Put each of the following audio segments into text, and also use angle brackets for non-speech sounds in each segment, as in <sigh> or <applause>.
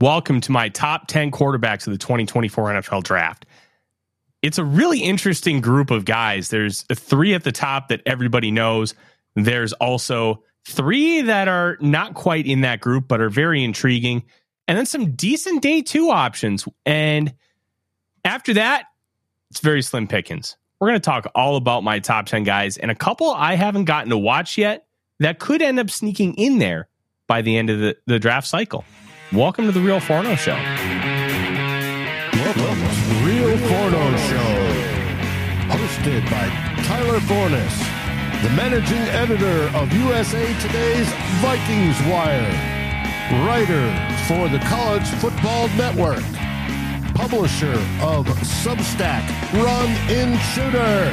Welcome to my top 10 quarterbacks of the 2024 NFL draft. It's a really interesting group of guys. There's three at the top that everybody knows. There's also three that are not quite in that group, but are very intriguing. And then some decent day two options. And after that, it's very slim pickings. We're going to talk all about my top 10 guys and a couple I haven't gotten to watch yet that could end up sneaking in there by the end of the, the draft cycle. Welcome to the Real Forno Show. Welcome to the Real Forno Show, hosted by Tyler Forness, the managing editor of USA Today's Vikings Wire, writer for the College Football Network, publisher of Substack Run In Shooter,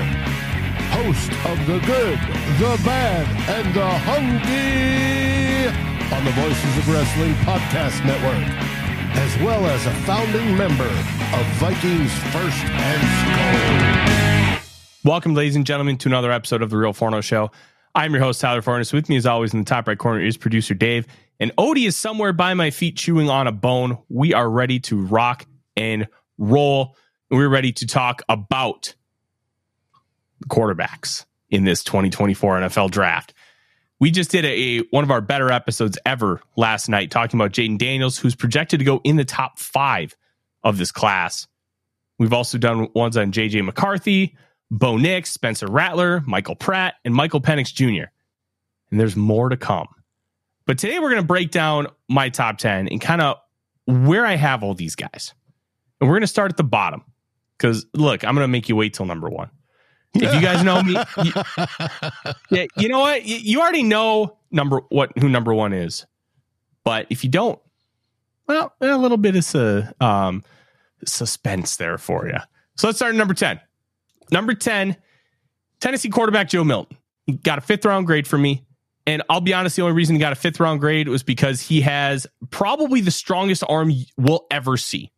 host of The Good, The Bad, and The Hungry on the Voices of Wrestling Podcast Network, as well as a founding member of Vikings First and Skull. Welcome, ladies and gentlemen, to another episode of the Real Forno Show. I'm your host, Tyler Forness. With me, as always, in the top right corner is producer Dave. And Odie is somewhere by my feet chewing on a bone. We are ready to rock and roll. We're ready to talk about quarterbacks in this 2024 NFL draft. We just did a, a, one of our better episodes ever last night talking about Jayden Daniels, who's projected to go in the top five of this class. We've also done ones on JJ McCarthy, Bo Nix, Spencer Rattler, Michael Pratt, and Michael Penix Jr. And there's more to come. But today we're going to break down my top 10 and kind of where I have all these guys. And we're going to start at the bottom because look, I'm going to make you wait till number one. If you guys know me, you, <laughs> yeah, you know what? You, you, already know number what who number one is, but if you don't, well, a little bit of a um, suspense there for you. So let's start at number ten. Number ten, Tennessee quarterback Joe Milton. He got a fifth round grade for me. And I'll be honest, the only reason he got a fifth round grade was because he has probably the strongest arm we'll ever see.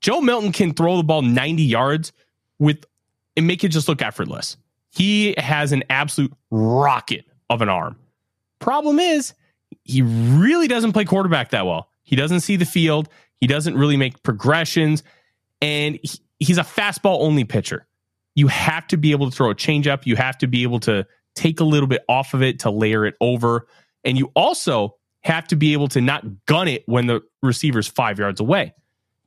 Joe Milton can throw the ball 90 yards with and make it just look effortless. He has an absolute rocket of an arm. Problem is, he really doesn't play quarterback that well. He doesn't see the field. He doesn't really make progressions. And he, he's a fastball only pitcher. You have to be able to throw a changeup. You have to be able to take a little bit off of it to layer it over. And you also have to be able to not gun it when the receiver's five yards away.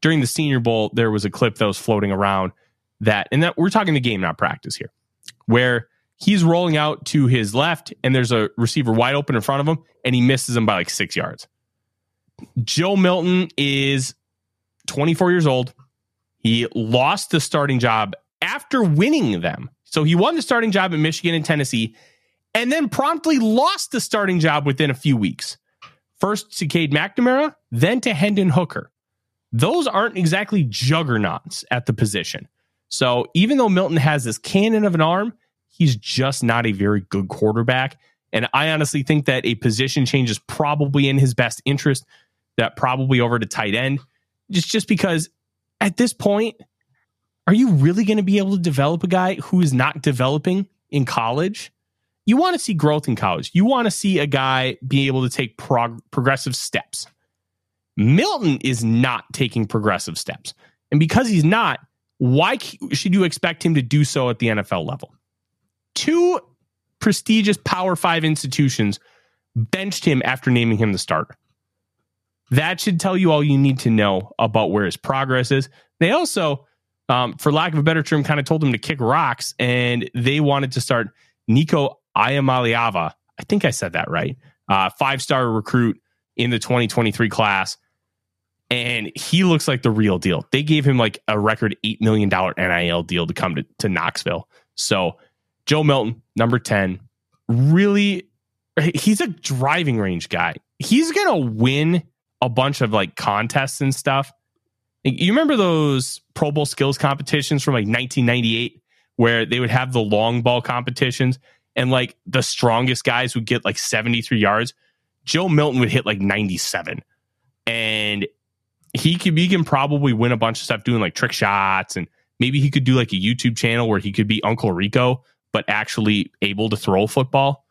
During the Senior Bowl, there was a clip that was floating around that, and that we're talking the game, not practice here, where he's rolling out to his left and there's a receiver wide open in front of him and he misses him by like six yards. Joe Milton is 24 years old. He lost the starting job after winning them. So he won the starting job in Michigan and Tennessee and then promptly lost the starting job within a few weeks. First to Cade McNamara, then to Hendon Hooker. Those aren't exactly juggernauts at the position. So even though Milton has this cannon of an arm, he's just not a very good quarterback. And I honestly think that a position change is probably in his best interest, that probably over to tight end, just, just because at this point, are you really going to be able to develop a guy who is not developing in college? You want to see growth in college. You want to see a guy be able to take prog- progressive steps. Milton is not taking progressive steps. And because he's not, why should you expect him to do so at the NFL level? Two prestigious Power Five institutions benched him after naming him the starter. That should tell you all you need to know about where his progress is. They also, um, for lack of a better term, kind of told him to kick rocks, and they wanted to start Nico Iamaleava. I think I said that right. Uh, Five star recruit in the 2023 class and he looks like the real deal. They gave him like a record $8 million NIL deal to come to, to Knoxville. So, Joe Milton, number 10, really, he's a driving range guy. He's going to win a bunch of like contests and stuff. You remember those Pro Bowl skills competitions from like 1998 where they would have the long ball competitions and like the strongest guys would get like 73 yards? Joe Milton would hit like 97. And he could he can probably win a bunch of stuff doing like trick shots and maybe he could do like a YouTube channel where he could be Uncle Rico but actually able to throw football.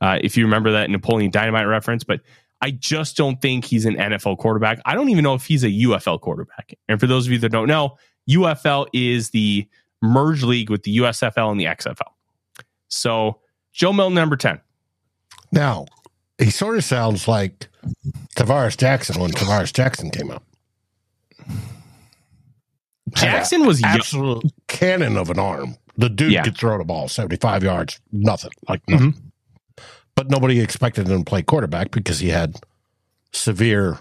Uh, if you remember that Napoleon Dynamite reference, but I just don't think he's an NFL quarterback. I don't even know if he's a UFL quarterback. And for those of you that don't know, UFL is the merge league with the USFL and the XFL. So Joe Milton, number 10. Now, he sort of sounds like Tarvaris Jackson when Tarvaris Jackson came out. Jackson was absolute young. cannon of an arm. The dude yeah. could throw the ball 75 yards, nothing, like nothing. Mm-hmm. But nobody expected him to play quarterback because he had severe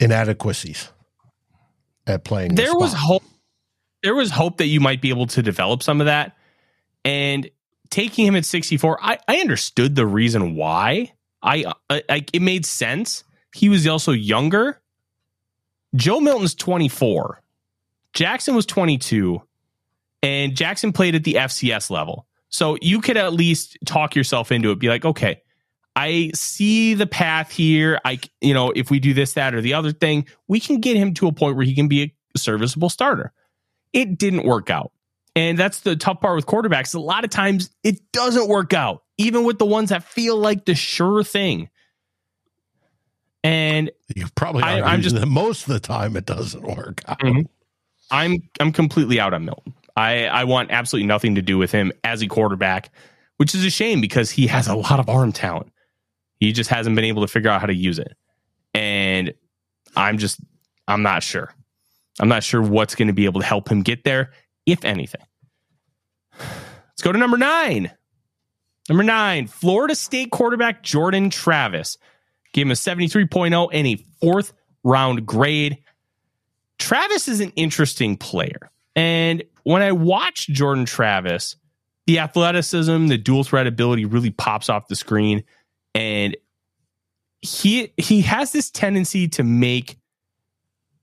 inadequacies at playing. There the was hope. There was hope that you might be able to develop some of that. And taking him at 64, I, I understood the reason why. I, I it made sense. He was also younger. Joe Milton's 24. Jackson was 22 and Jackson played at the FCS level. So you could at least talk yourself into it. Be like, okay, I see the path here. I, you know, if we do this, that, or the other thing, we can get him to a point where he can be a serviceable starter. It didn't work out. And that's the tough part with quarterbacks. A lot of times it doesn't work out, even with the ones that feel like the sure thing. And you probably I, am just most of the time it doesn't work. Mm-hmm. I'm I'm completely out on Milton. I, I want absolutely nothing to do with him as a quarterback, which is a shame because he has a lot of arm talent. He just hasn't been able to figure out how to use it. And I'm just, I'm not sure. I'm not sure what's going to be able to help him get there, if anything. Let's go to number nine. Number nine, Florida State quarterback Jordan Travis. Gave him a 73.0 and a fourth round grade. Travis is an interesting player. And when I watch Jordan Travis, the athleticism, the dual threat ability really pops off the screen. And he he has this tendency to make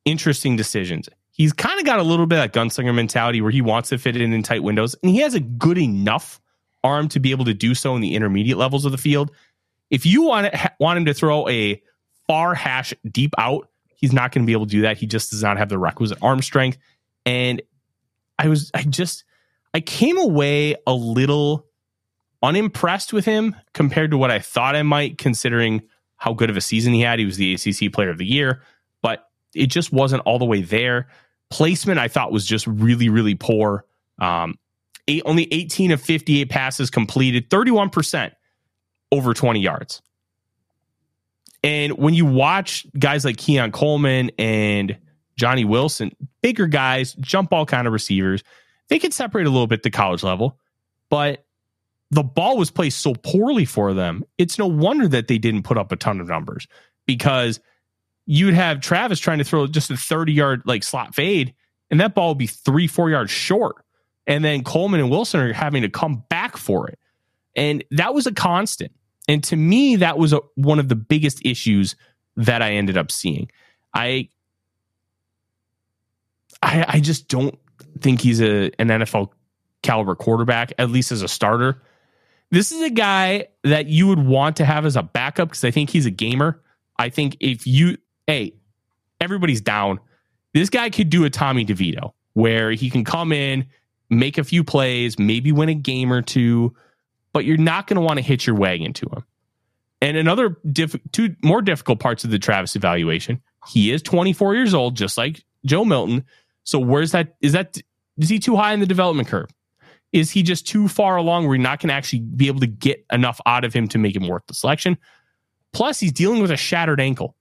interesting decisions. He's kind of got a little bit of that gunslinger mentality where he wants to fit it in in tight windows, and he has a good enough arm to be able to do so in the intermediate levels of the field. If you want to, want him to throw a far hash deep out, he's not going to be able to do that. He just does not have the requisite arm strength. And I was, I just, I came away a little unimpressed with him compared to what I thought I might, considering how good of a season he had. He was the ACC player of the year, but it just wasn't all the way there. Placement I thought was just really, really poor. Um, eight, only 18 of 58 passes completed, 31% over 20 yards. And when you watch guys like Keon Coleman and Johnny Wilson, bigger guys, jump ball kind of receivers, they can separate a little bit the college level, but the ball was placed so poorly for them. It's no wonder that they didn't put up a ton of numbers because you'd have Travis trying to throw just a 30 yard like slot fade, and that ball would be three, four yards short. And then Coleman and Wilson are having to come back for it. And that was a constant. And to me, that was a, one of the biggest issues that I ended up seeing. I, I, I just don't think he's a an NFL caliber quarterback, at least as a starter. This is a guy that you would want to have as a backup because I think he's a gamer. I think if you, hey, everybody's down. This guy could do a Tommy DeVito where he can come in, make a few plays, maybe win a game or two, but you're not going to want to hit your wagon to him. And another diff- two more difficult parts of the Travis evaluation. He is 24 years old, just like Joe Milton. So where's that? Is that is he too high in the development curve? Is he just too far along where you're not going to actually be able to get enough out of him to make him worth the selection? Plus, he's dealing with a shattered ankle.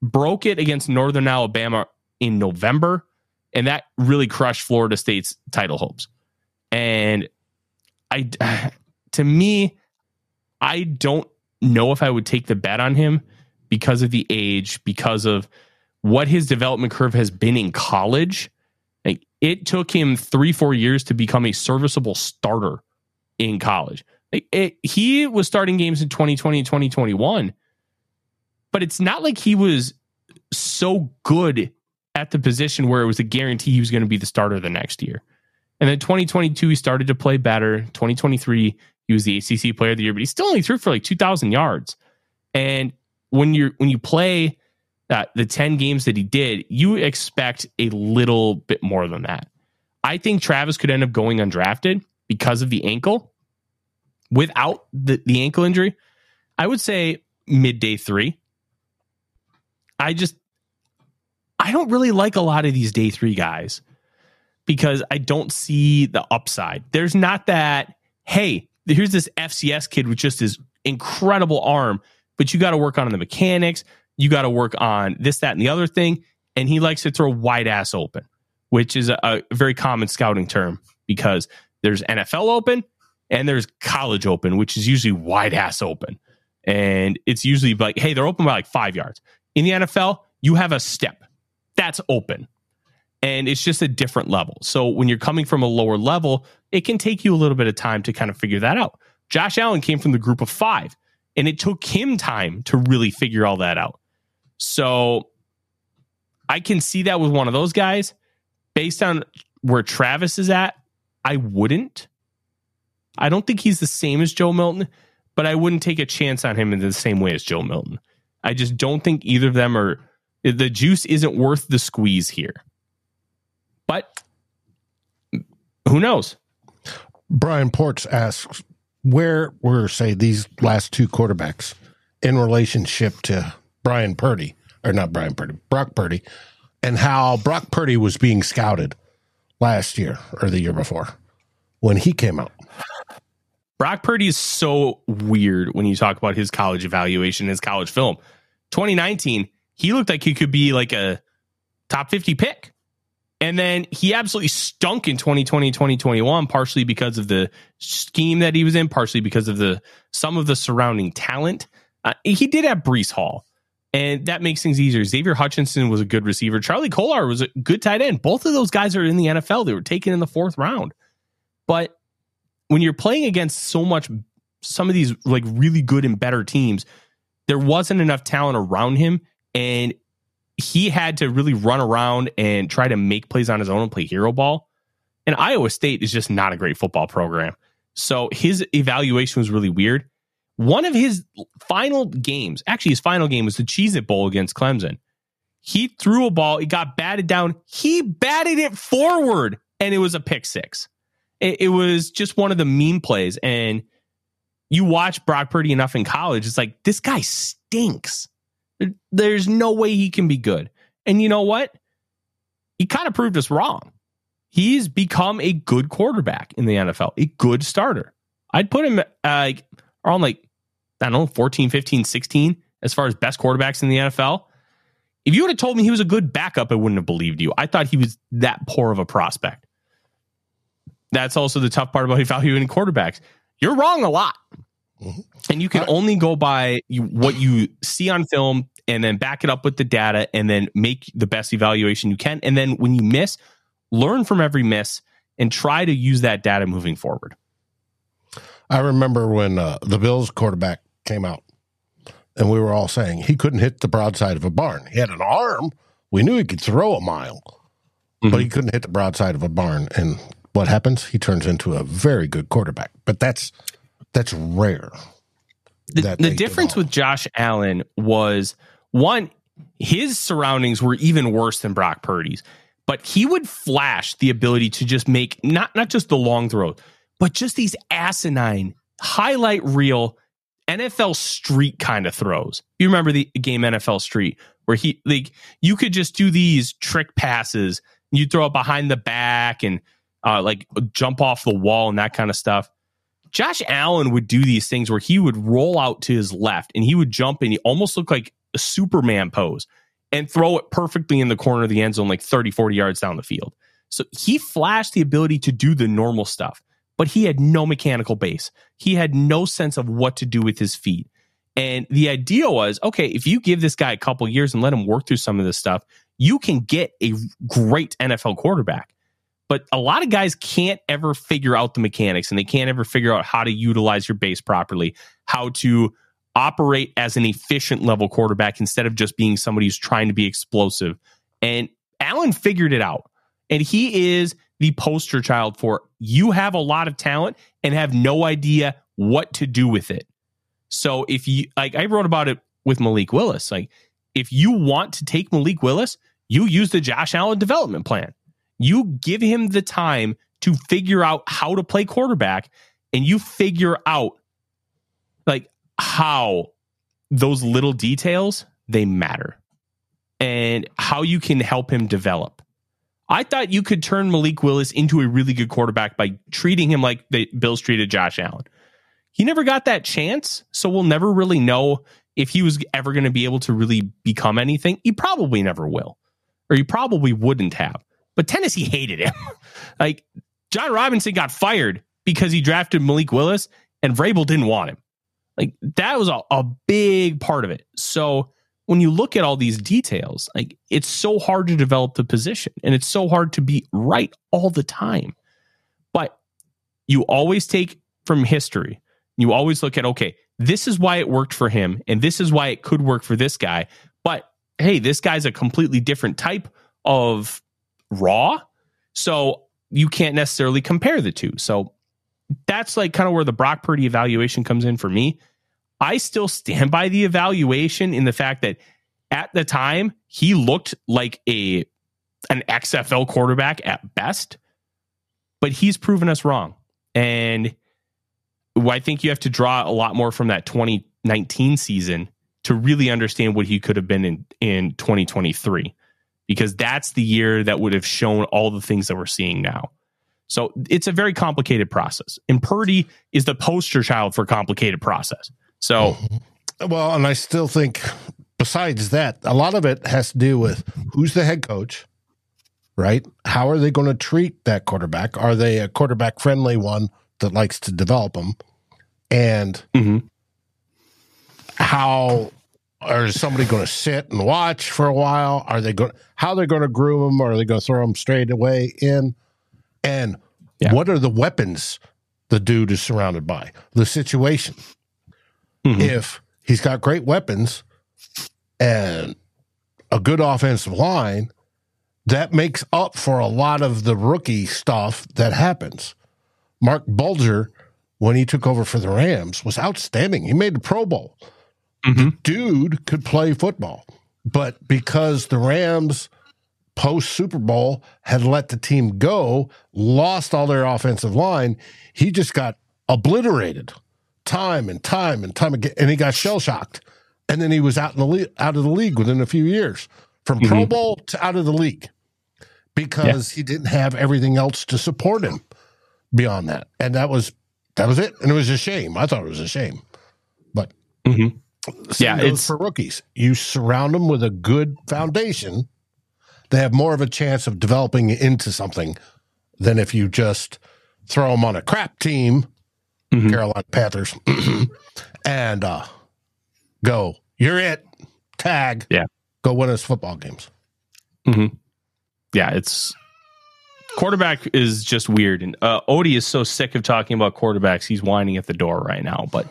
Broke it against Northern Alabama in November, and that really crushed Florida State's title hopes. And I, to me, I don't know if I would take the bet on him because of the age, because of what his development curve has been in college like it took him three, four years to become a serviceable starter in college. Like it, he was starting games in 2020 and 2021, but it's not like he was so good at the position where it was a guarantee he was going to be the starter the next year. And then 2022, he started to play better. 2023, he was the ACC player of the year, but he still only threw for like 2,000 yards. And when you're when you play that the 10 games that he did, you expect a little bit more than that. I think Travis could end up going undrafted because of the ankle. Without the, the ankle injury, I would say mid day three. I just, I don't really like a lot of these day three guys because I don't see the upside. There's not that, hey, here's this FCS kid with just his incredible arm, but you got to work on the mechanics. You got to work on this, that, and the other thing. And he likes to throw wide ass open, which is a, a very common scouting term because there's NFL open and there's college open, which is usually wide ass open. And it's usually like, hey, they're open by like five yards. In the NFL, you have a step that's open. And it's just a different level. So when you're coming from a lower level, it can take you a little bit of time to kind of figure that out. Josh Allen came from the group of five, and it took him time to really figure all that out. So I can see that with one of those guys. Based on where Travis is at, I wouldn't. I don't think he's the same as Joe Milton, but I wouldn't take a chance on him in the same way as Joe Milton. I just don't think either of them are the juice isn't worth the squeeze here. But who knows? Brian Ports asks, where were, say, these last two quarterbacks in relationship to Brian Purdy, or not Brian Purdy, Brock Purdy, and how Brock Purdy was being scouted last year or the year before when he came out? Brock Purdy is so weird when you talk about his college evaluation, his college film. 2019, he looked like he could be like a top 50 pick. And then he absolutely stunk in 2020, 2021, partially because of the scheme that he was in, partially because of the some of the surrounding talent. Uh, he did have Breece Hall, and that makes things easier. Xavier Hutchinson was a good receiver. Charlie Kolar was a good tight end. Both of those guys are in the NFL. They were taken in the fourth round. But when you're playing against so much, some of these like really good and better teams, there wasn't enough talent around him and he had to really run around and try to make plays on his own and play hero ball. And Iowa State is just not a great football program. So his evaluation was really weird. One of his final games, actually, his final game was the Cheez It Bowl against Clemson. He threw a ball, it got batted down. He batted it forward, and it was a pick six. It, it was just one of the meme plays. And you watch Brock Purdy enough in college, it's like, this guy stinks. There's no way he can be good. And you know what? He kind of proved us wrong. He's become a good quarterback in the NFL, a good starter. I'd put him uh, on like, I don't know, 14, 15, 16 as far as best quarterbacks in the NFL. If you would have told me he was a good backup, I wouldn't have believed you. I thought he was that poor of a prospect. That's also the tough part about evaluating quarterbacks. You're wrong a lot. Mm-hmm. And you can only go by what you see on film and then back it up with the data and then make the best evaluation you can. And then when you miss, learn from every miss and try to use that data moving forward. I remember when uh, the Bills quarterback came out and we were all saying he couldn't hit the broadside of a barn. He had an arm. We knew he could throw a mile, mm-hmm. but he couldn't hit the broadside of a barn. And what happens? He turns into a very good quarterback. But that's that's rare. The, that the difference develop. with Josh Allen was one, his surroundings were even worse than Brock Purdy's, but he would flash the ability to just make not not just the long throw, but just these asinine highlight reel NFL Street kind of throws. You remember the game NFL Street where he like you could just do these trick passes. You throw it behind the back and uh, like jump off the wall and that kind of stuff. Josh Allen would do these things where he would roll out to his left and he would jump and he almost looked like a Superman pose and throw it perfectly in the corner of the end zone, like 30, 40 yards down the field. So he flashed the ability to do the normal stuff, but he had no mechanical base. He had no sense of what to do with his feet. And the idea was okay, if you give this guy a couple years and let him work through some of this stuff, you can get a great NFL quarterback. But a lot of guys can't ever figure out the mechanics and they can't ever figure out how to utilize your base properly, how to operate as an efficient level quarterback instead of just being somebody who's trying to be explosive. And Allen figured it out. And he is the poster child for you have a lot of talent and have no idea what to do with it. So if you like I wrote about it with Malik Willis, like if you want to take Malik Willis, you use the Josh Allen development plan. You give him the time to figure out how to play quarterback and you figure out like how those little details, they matter. And how you can help him develop. I thought you could turn Malik Willis into a really good quarterback by treating him like the Bills treated Josh Allen. He never got that chance, so we'll never really know if he was ever going to be able to really become anything. He probably never will, or he probably wouldn't have. But Tennessee hated him. <laughs> like Jon Robinson got fired because he drafted Malik Willis, and Vrabel didn't want him. Like that was a, a big part of it. So when you look at all these details, like it's so hard to develop the position and it's so hard to be right all the time. But you always take from history. You always look at, okay, this is why it worked for him and this is why it could work for this guy. But hey, this guy's a completely different type of raw. So you can't necessarily compare the two. So that's like kind of where the Brock Purdy evaluation comes in for me. I still stand by the evaluation in the fact that at the time he looked like a an XFL quarterback at best, but he's proven us wrong. And I think you have to draw a lot more from that 2019 season to really understand what he could have been in in 2023 because that's the year that would have shown all the things that we're seeing now. So it's a very complicated process. And Purdy is the poster child for complicated process. So, mm-hmm. well, and I still think besides that, a lot of it has to do with who's the head coach, right? How are they going to treat that quarterback? Are they a quarterback friendly one that likes to develop them? And mm-hmm. how or is somebody going to sit and watch for a while? Are they going? How they're going to groom them? Or are they going to throw them straight away in? And yeah. what are the weapons the dude is surrounded by? The situation. Mm-hmm. If he's got great weapons and a good offensive line, that makes up for a lot of the rookie stuff that happens. Marc Bulger, when he took over for the Rams, was outstanding. He made the Pro Bowl. Mm-hmm. dude could play football. But because the Rams post Super Bowl had let the team go, lost all their offensive line, he just got obliterated time and time and time again, and he got shell shocked. And then he was out in the league, out of the league within a few years, from mm-hmm. Pro Bowl to out of the league, because yeah. he didn't have everything else to support him beyond that. And that was that was it. And it was a shame. I thought it was a shame, but. Mm-hmm yeah, it's for rookies. You surround them with a good foundation, they have more of a chance of developing into something than if you just throw them on a crap team, mm-hmm. Carolina Panthers, <clears throat> and uh, go. You're it. Tag. Yeah. Go win us football games. Mm-hmm. Yeah, it's quarterback is just weird, and uh, Odie is so sick of talking about quarterbacks. He's whining at the door right now, but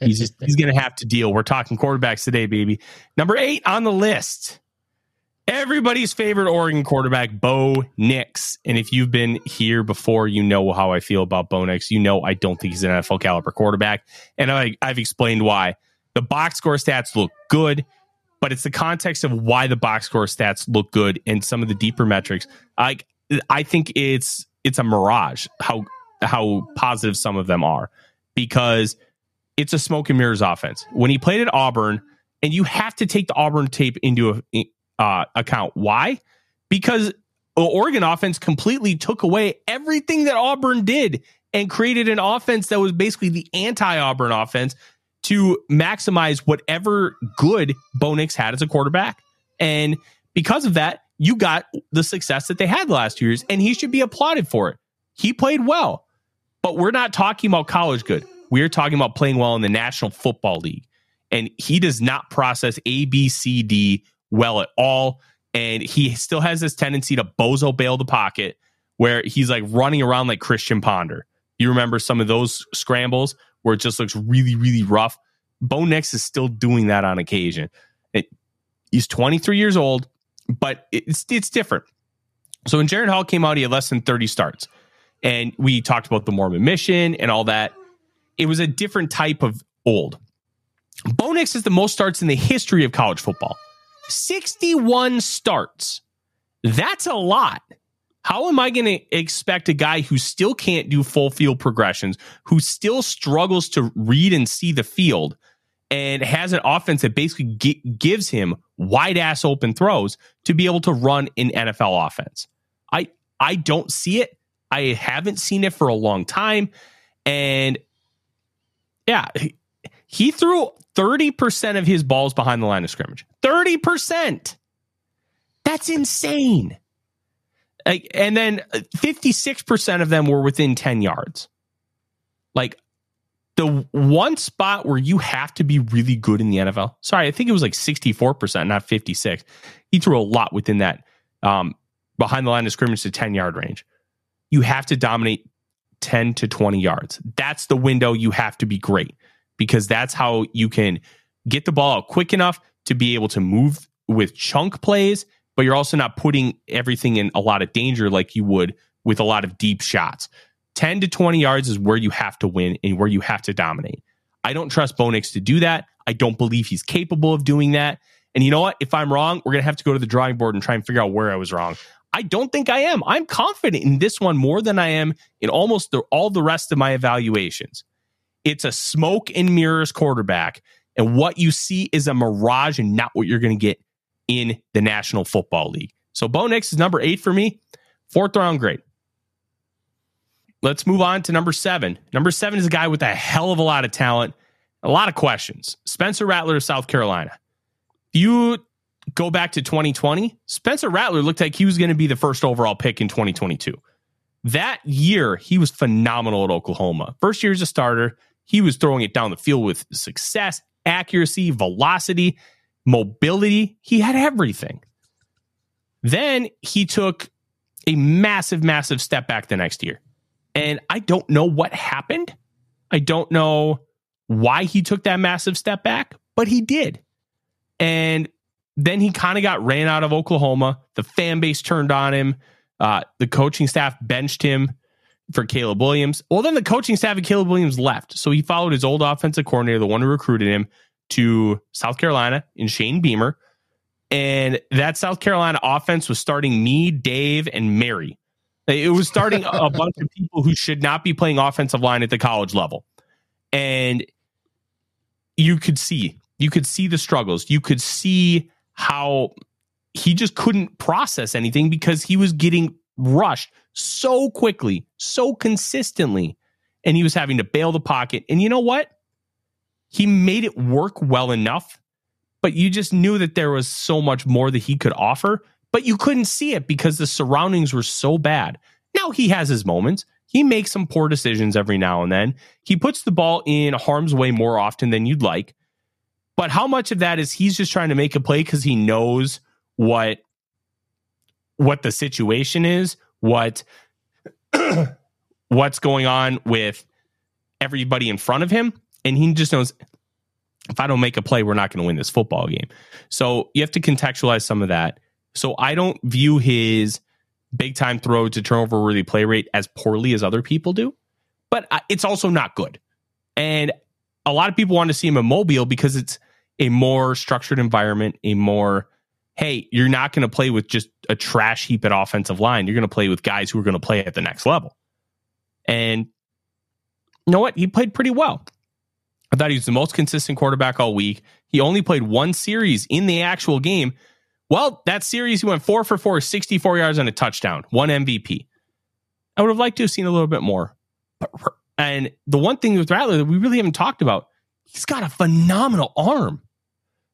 he's just he's going to have to deal. We're talking quarterbacks today, baby. Number eight on the list. Everybody's favorite Oregon quarterback, Bo Nix. And if you've been here before, you know how I feel about Bo Nix. You know I don't think he's an NFL caliber quarterback. And I, I've explained why. The box score stats look good, but it's the context of why the box score stats look good and some of the deeper metrics. Like I think it's it's a mirage how how positive some of them are because it's a smoke and mirrors offense. When he played at Auburn, and you have to take the Auburn tape into a, uh, account. Why? Because Oregon offense completely took away everything that Auburn did and created an offense that was basically the anti Auburn offense to maximize whatever good Bo Nix had as a quarterback. And because of that, you got the success that they had the last two years, and he should be applauded for it. He played well, but we're not talking about college good. We're talking about playing well in the National Football League. And he does not process A, B, C, D well at all. And he still has this tendency to bozo bail the pocket where he's like running around like Christian Ponder. You remember some of those scrambles where it just looks really, really rough. Bo Nix is still doing that on occasion. It, he's 23 years old but it's it's different. So when Jaren Hall came out, he had less than 30 starts. And we talked about the Mormon mission and all that. It was a different type of old. Bo Nix is the most starts in the history of college football. 61 starts. That's a lot. How am I going to expect a guy who still can't do full field progressions, who still struggles to read and see the field, and has an offense that basically g- gives him wide ass open throws to be able to run an NFL offense. I I don't see it. I haven't seen it for a long time, and yeah, he, threw thirty percent of his balls behind the line of scrimmage. Thirty percent. That's insane. And then fifty six percent of them were within ten yards. Like the one spot where you have to be really good in the NFL. Sorry, I think it was like 64%, not 56. He threw a lot within that um, behind the line of scrimmage to 10 yard range. You have to dominate 10 to 20 yards. That's the window you have to be great because that's how you can get the ball out quick enough to be able to move with chunk plays, but you're also not putting everything in a lot of danger like you would with a lot of deep shots. 10 to 20 yards is where you have to win and where you have to dominate. I don't trust Bo Nix to do that. I don't believe he's capable of doing that. And you know what? If I'm wrong, we're going to have to go to the drawing board and try and figure out where I was wrong. I don't think I am. I'm confident in this one more than I am in almost the, all the rest of my evaluations. It's a smoke and mirrors quarterback. And what you see is a mirage and not what you're going to get in the National Football League. So Bo Nix is number eight for me. Fourth round grade. Let's move on to number seven. Number seven is a guy with a hell of a lot of talent, a lot of questions. Spencer Rattler of South Carolina. If you go back to 2020, Spencer Rattler looked like he was going to be the first overall pick in 2022. That year, he was phenomenal at Oklahoma. First year as a starter, he was throwing it down the field with success, accuracy, velocity, mobility. He had everything. Then he took a massive, massive step back the next year. And I don't know what happened. I don't know why he took that massive step back, but he did. And then he kind of got ran out of Oklahoma. The fan base turned on him. Uh, the coaching staff benched him for Caleb Williams. Well, then the coaching staff of Caleb Williams left. So he followed his old offensive coordinator, the one who recruited him, to South Carolina in Shane Beamer. And that South Carolina offense was starting me, Dave, and Mary. It was starting a bunch of people who should not be playing offensive line at the college level. And you could see, you could see the struggles. You could see how he just couldn't process anything because he was getting rushed so quickly, so consistently, and he was having to bail the pocket. And you know what? He made it work well enough, but you just knew that there was so much more that he could offer but you couldn't see it because the surroundings were so bad. Now he has his moments. He makes some poor decisions every now and then. He puts the ball in harm's way more often than you'd like. But how much of that is he's just trying to make a play because he knows what what the situation is, what <clears throat> what's going on with everybody in front of him, and he just knows if I don't make a play, we're not going to win this football game. So you have to contextualize some of that. So I don't view his big time throw to turnover worthy play rate as poorly as other people do, but it's also not good. And a lot of people want to see him in Mobile because it's a more structured environment, a more hey, you're not going to play with just a trash heap at offensive line. You're going to play with guys who are going to play at the next level. And you know what? He played pretty well. I thought he was the most consistent quarterback all week. He only played one series in the actual game, well, that series, he went four for four, 64 yards and a touchdown, one MVP. I would have liked to have seen a little bit more. And the one thing with Rattler that we really haven't talked about, he's got a phenomenal arm.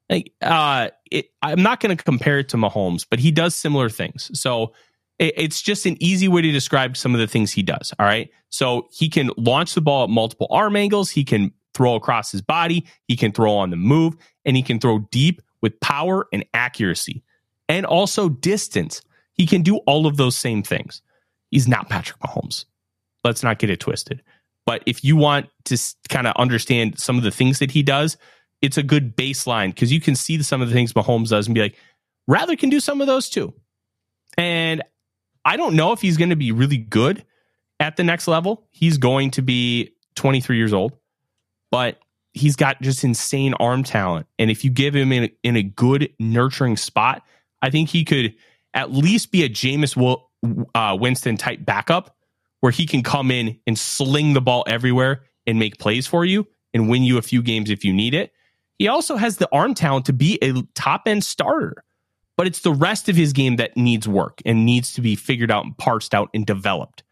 Like, uh, it, I'm not going to compare it to Mahomes, but he does similar things. So it, it's just an easy way to describe some of the things he does. All right. So he can launch the ball at multiple arm angles. He can throw across his body. He can throw on the move and he can throw deep with power and accuracy and also distance. He can do all of those same things. He's not Patrick Mahomes. Let's not get it twisted. But if you want to kind of understand some of the things that he does, it's a good baseline because you can see some of the things Mahomes does and be like, Rattler can do some of those too. And I don't know if he's going to be really good at the next level. He's going to be 23 years old, but he's got just insane arm talent. And if you give him in in a good nurturing spot, I think he could at least be a Jameis uh, Winston type backup where he can come in and sling the ball everywhere and make plays for you and win you a few games if you need it. He also has the arm talent to be a top end starter, but it's the rest of his game that needs work and needs to be figured out and parsed out and developed.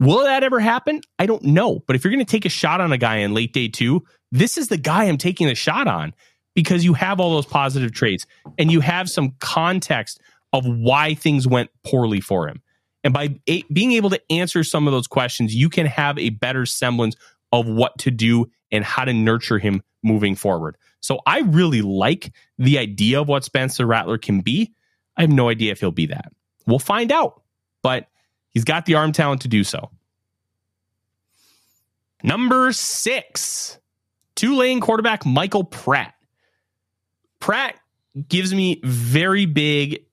Will that ever happen? I don't know. But if you're going to take a shot on a guy in late day two, this is the guy I'm taking a shot on because you have all those positive traits and you have some context of why things went poorly for him. And by a- being able to answer some of those questions, you can have a better semblance of what to do and how to nurture him moving forward. So I really like the idea of what Spencer Rattler can be. I have no idea if he'll be that. We'll find out, but he's got the arm talent to do so. Number six, Tulane quarterback Michael Pratt. Pratt gives me very big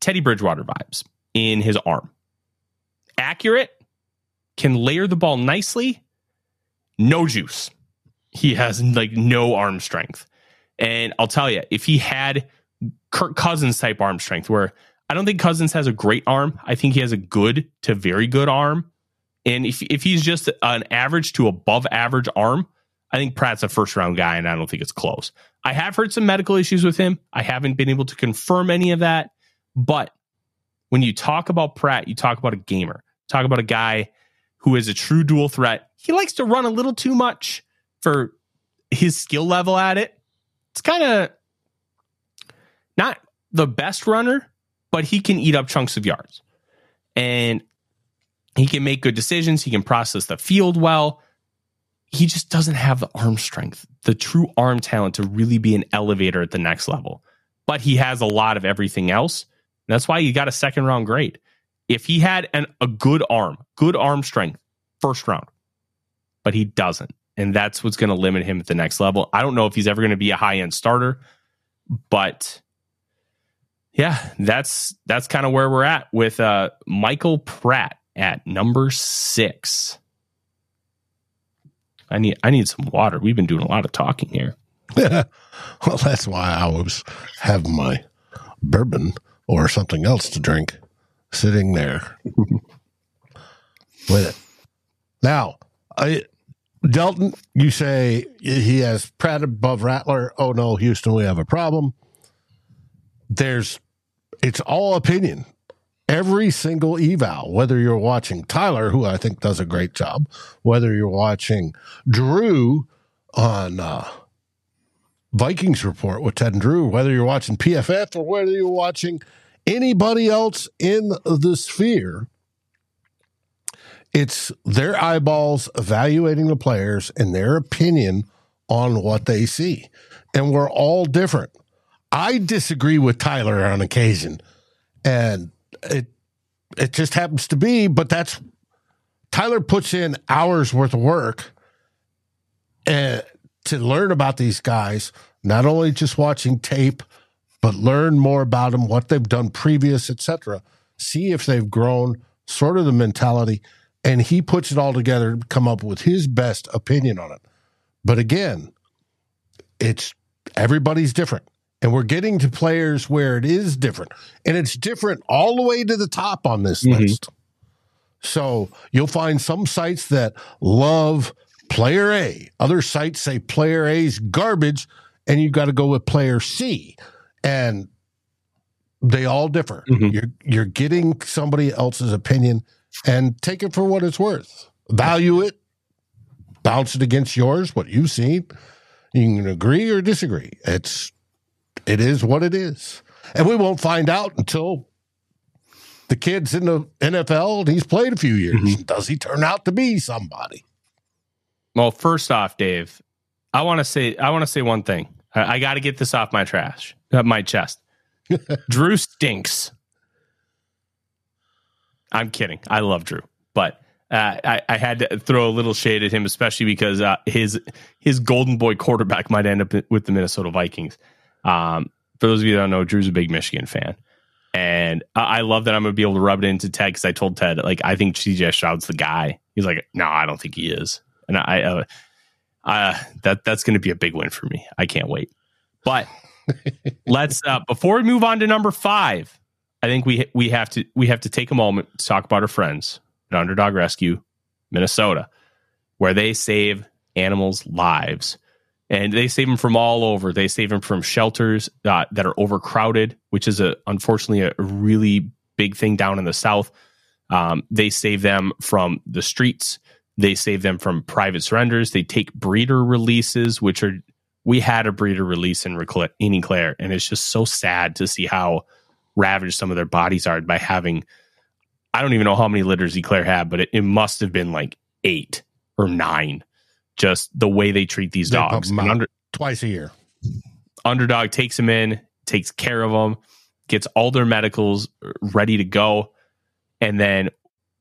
Teddy Bridgewater vibes in his arm. Accurate, can layer the ball nicely, no juice. He has like no arm strength. And I'll tell you, if he had Kirk Cousins type arm strength, where I don't think Cousins has a great arm, I think he has a good to very good arm. And if if he's just an average to above average arm, I think Pratt's a first round guy, and I don't think it's close. I have heard some medical issues with him. I haven't been able to confirm any of that. But when you talk about Pratt, you talk about a gamer. Talk about a guy who is a true dual threat. He likes to run a little too much for his skill level at it. It's kind of not the best runner, but he can eat up chunks of yards. And he can make good decisions. He can process the field well. He just doesn't have the arm strength, the true arm talent to really be an elevator at the next level. But he has a lot of everything else. that's why he got a second round grade. If he had an, a good arm, good arm strength, first round, but he doesn't. And that's what's going to limit him at the next level. I don't know if he's ever going to be a high end starter, but yeah, that's that's kind of where we're at with uh, Michael Pratt at number six. I need I need some water. We've been doing a lot of talking here. <laughs> well, that's why I was having my bourbon or something else to drink sitting there <laughs> with it. Now, I, Delton, you say he has Pratt above Rattler. Oh no, Houston, we have a problem. There's, it's all opinion. Every single eval, whether you're watching Tyler, who I think does a great job, whether you're watching Drew on uh, Vikings Report with Ted and Drew, whether you're watching PFF or whether you're watching anybody else in the sphere, it's their eyeballs evaluating the players and their opinion on what they see. And we're all different. I disagree with Tyler on occasion. And it it just happens to be, but that's Tyler puts in hours worth of work and to learn about these guys, not only just watching tape, but learn more about them, what they've done previous, etc. See if they've grown, sort of the mentality, and he puts it all together to come up with his best opinion on it. But again, it's everybody's different. And we're getting to players where it is different. And it's different all the way to the top on this mm-hmm. list. So you'll find some sites that love player A, other sites say player A's garbage, and you've got to go with player C. And they all differ. Mm-hmm. You're you're getting somebody else's opinion and take it for what it's worth. Value it, bounce it against yours, what you've seen. You can agree or disagree. It's it is what it is. And we won't find out until the kid's in the NFL and he's played a few years. Mm-hmm. Does he turn out to be somebody? Well, first off, Dave, I want to say I want to say one thing. I, I got to get this off my trash, uh, my chest. <laughs> Drew stinks. I'm kidding. I love Drew, but uh, I, I, had to throw a little shade at him, especially because uh, his his golden boy quarterback might end up with the Minnesota Vikings. Um, for those of you that don't know, Drew's a big Michigan fan, and I love that I'm gonna be able to rub it into Ted because I told Ted like I think CJ Stroud's the guy. He's like, no, I don't think he is, and I, uh, uh that that's gonna be a big win for me. I can't wait. But <laughs> let's uh, before we move on to number five, I think we we have to we have to take a moment to talk about our friends at Underdog Rescue, Minnesota, where they save animals' lives. And they save them from all over. They save them from shelters uh, that are overcrowded, which is a unfortunately a really big thing down in the south. Um, they save them from the streets. They save them from private surrenders. They take breeder releases, which are we had a breeder release in, in Eau Claire, and it's just so sad to see how ravaged some of their bodies are by having. I don't even know how many litters Eau Claire had, but it, it must have been like eight or nine. Just the way they treat these They dogs. pump 'em And out. under, Twice a year. underdog takes them in, takes care of them, gets all their medicals ready to go, and then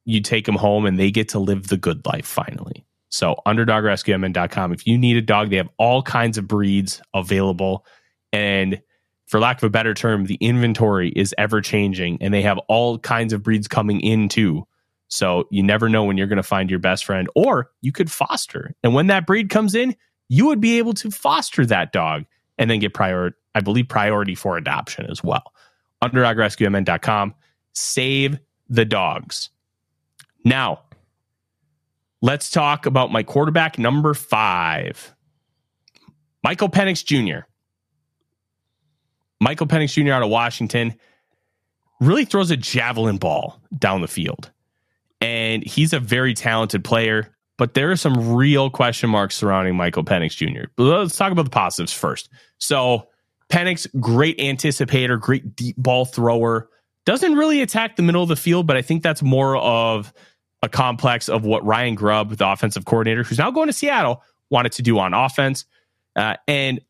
you take them home and they get to live the good life finally. So underdogrescuemn.com. If you need a dog, they have all kinds of breeds available. And for lack of a better term, the inventory is ever changing and they have all kinds of breeds coming in too. So you never know when you're going to find your best friend or you could foster. And when that breed comes in, you would be able to foster that dog and then get prior, I believe, priority for adoption as well. UnderdogRescueMN.com. Save the dogs. Now, let's talk about my quarterback number five, Michael Penix Jr. Michael Penix Jr. out of Washington really throws a javelin ball down the field. And he's a very talented player, but there are some real question marks surrounding Michael Penix Jr. Let's talk about the positives first. So, Penix, great anticipator, great deep ball thrower, doesn't really attack the middle of the field, but I think that's more of a complex of what Ryan Grubb, the offensive coordinator, who's now going to Seattle, wanted to do on offense. Uh, and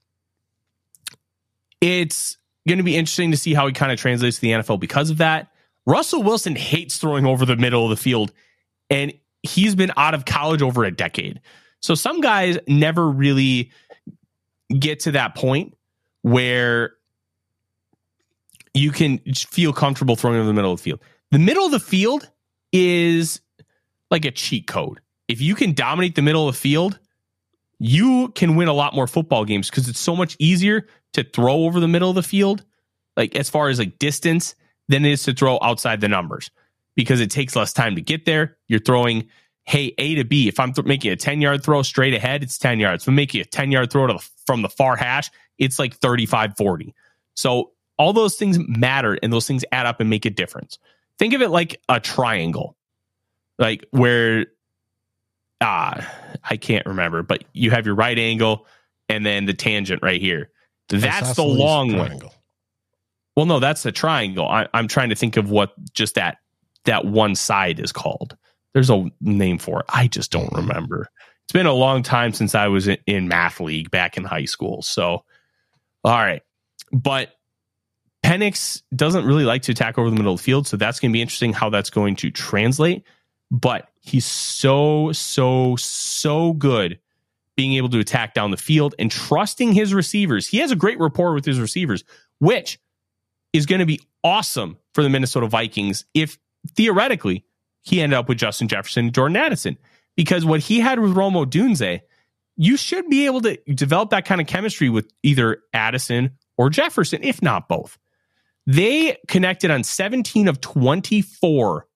it's going to be interesting to see how he kind of translates to the NFL because of that. Russell Wilson hates throwing over the middle of the field, and he's been out of college over a decade. So some guys never really get to that point where you can feel comfortable throwing over the middle of the field. The middle of the field is like a cheat code. If you can dominate the middle of the field, you can win a lot more football games because it's so much easier to throw over the middle of the field, like as far as like distance, than it is to throw outside the numbers because it takes less time to get there. You're throwing, hey, A to B. If I'm th- making a 10 yard throw straight ahead, it's 10 yards. If I'm making a 10 yard throw to the, from the far hash, it's like 35, 40. So all those things matter and those things add up and make a difference. Think of it like a triangle, like where, ah, I can't remember, but you have your right angle and then the tangent right here. That's the long one. Well, no, that's the triangle. I, I'm trying to think of what just that that one side is called. There's a name for it. I just don't remember. It's been a long time since I was in, in math league back in high school. So, all right, but Penix doesn't really like to attack over the middle of the field, so that's going to be interesting how that's going to translate. But he's so so so good being able to attack down the field and trusting his receivers. He has a great rapport with his receivers, which is going to be awesome for the Minnesota Vikings if theoretically he ended up with Justin Jefferson and Jordan Addison. Because what he had with Rome Odunze, you should be able to develop that kind of chemistry with either Addison or Jefferson, if not both. They connected on 17 of 24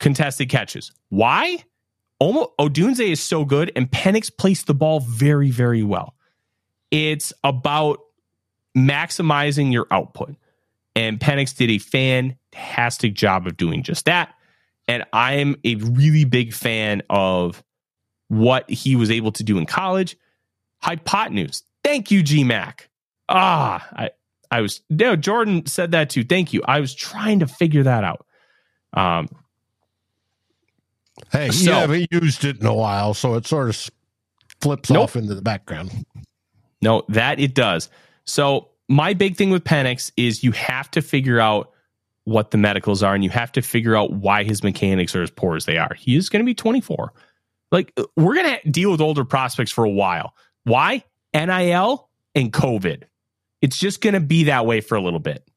contested catches. Why? Rome Odunze is so good, and Penix placed the ball very, very well. It's about maximizing your output. And Penix did a fantastic job of doing just that. And I am a really big fan of what he was able to do in college. Hypotenuse. Thank you, GMAC. Ah, I, I was no Jordan said that too. Thank you. I was trying to figure that out. Um, Hey, So- you haven't used it in a while, so it sort of flips Nope. off into the background. No, that it does. So my big thing with Penix is you have to figure out what the medicals are, and you have to figure out why his mechanics are as poor as they are. He is going to be 24. Like we're going to deal with older prospects for a while. Why? NIL and COVID. It's just going to be that way for a little bit.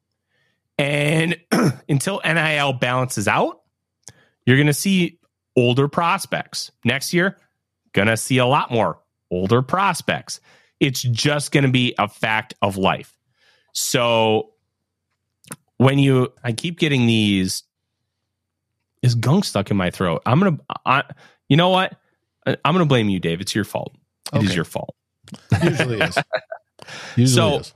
And <clears throat> until NIL balances out, you're going to see older prospects. Next year, going to see a lot more older prospects. It's just going to be a fact of life. So when you, I keep getting these, is gunk stuck in my throat. I'm going to, I, you know what? I- I'm going to blame you, Dave. It's your fault. It is Okay. your fault. Usually is. <laughs> Usually So- is.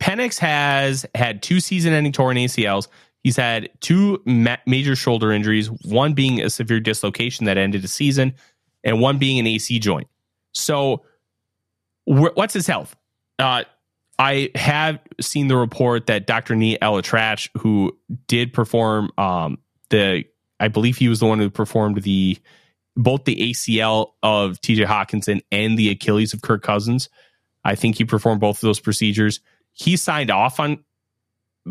Penix has had two season-ending torn ACLs. He's had two ma- major shoulder injuries, one being a severe dislocation that ended the season, and one being an AC joint. So, wh- what's his health? Uh, I have seen the report that Dr. Neal ElAttrache, who did perform um, the, I believe he was the one who performed the both the ACL of TJ Hockenson and the Achilles of Kirk Cousins. I think he performed both of those procedures. He signed off on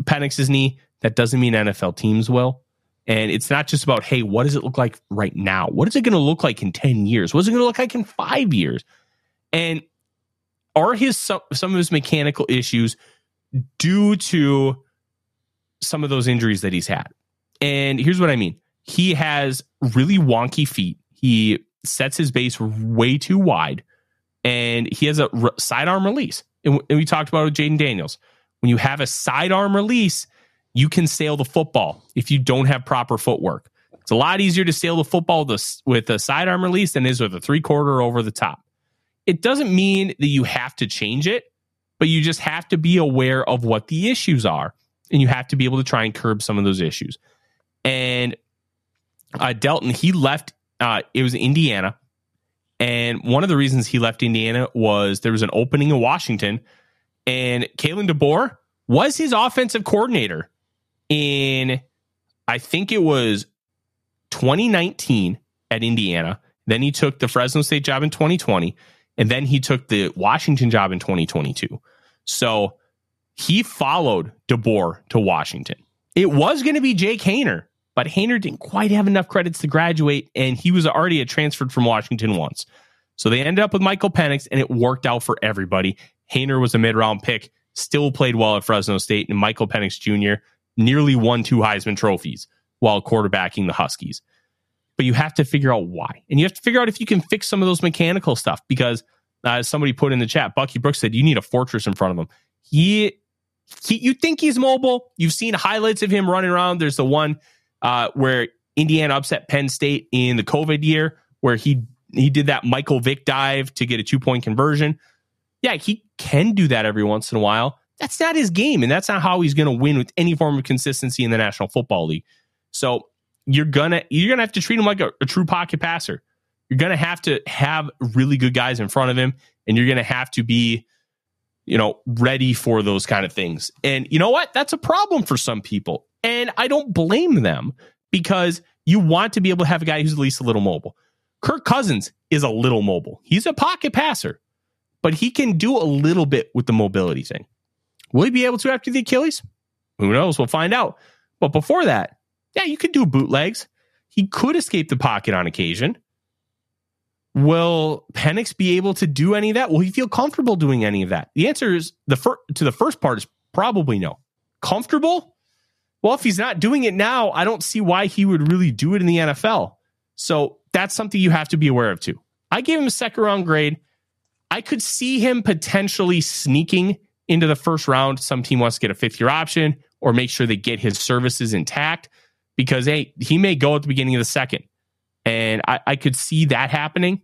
Penix's knee. That doesn't mean NFL teams will. And it's not just about, hey, what does it look like right now? What is it going to look like in 10 years? What's it going to look like in five years? And are his some, some of his mechanical issues due to some of those injuries that he's had? And here's what I mean. He has really wonky feet. He sets his base way too wide and he has a sidearm release. And, we talked about it with Jayden Daniels. When you have a sidearm release, you can sail the football if you don't have proper footwork. It's a lot easier to sail the football with a, with a sidearm release than it is with a three quarter over the top. It doesn't mean that you have to change it, but you just have to be aware of what the issues are. And you have to be able to try and curb some of those issues. And uh, Delton, he left, uh, it was Indiana. And one of the reasons he left Indiana was there was an opening in Washington, and Kalen DeBoer was his offensive coordinator in, I think it was 2019 at Indiana. Then he took the Fresno State job in 2020, and then he took the Washington job in 2022. So he followed DeBoer to Washington. It was going to be Jake Haener, but Haener didn't quite have enough credits to graduate, and he was already transferred from Washington once. So they ended up with Michael Penix, and it worked out for everybody. Haener was a mid round pick, still played well at Fresno State, and Michael Penix Jr. nearly won two Heisman trophies while quarterbacking the Huskies. But you have to figure out why. And you have to figure out if you can fix some of those mechanical stuff because uh, somebody put in the chat, Bucky Brooks said, you need a fortress in front of him. He, he you think he's mobile. You've seen highlights of him running around. There's the one uh, where Indiana upset Penn State in the COVID year where he he did that Michael Vick dive to get a two point conversion. Yeah, he can do that every once in a while. That's not his game, and that's not how he's going to win with any form of consistency in the National Football League. So you're gonna you're gonna have to treat him like a, a true pocket passer. You're gonna have to have really good guys in front of him, and you're gonna have to be, you know, ready for those kind of things. And you know what? That's a problem for some people, and I don't blame them because you want to be able to have a guy who's at least a little mobile. Kirk Cousins is a little mobile. He's a pocket passer, but he can do a little bit with the mobility thing. Will he be able to after the Achilles? Who knows? We'll find out. But before that, yeah, you could do bootlegs. He could escape the pocket on occasion. Will Penix be able to do any of that? Will he feel comfortable doing any of that? The answer is the fir- to the first part is probably no. Comfortable? Well, if he's not doing it now, I don't see why he would really do it in the NFL. So that's something you have to be aware of too. I gave him a second round grade. I could see him potentially sneaking into the first round. Some team wants to get a fifth year option or make sure they get his services intact because hey, he may go at the beginning of the second. And I, I could see that happening.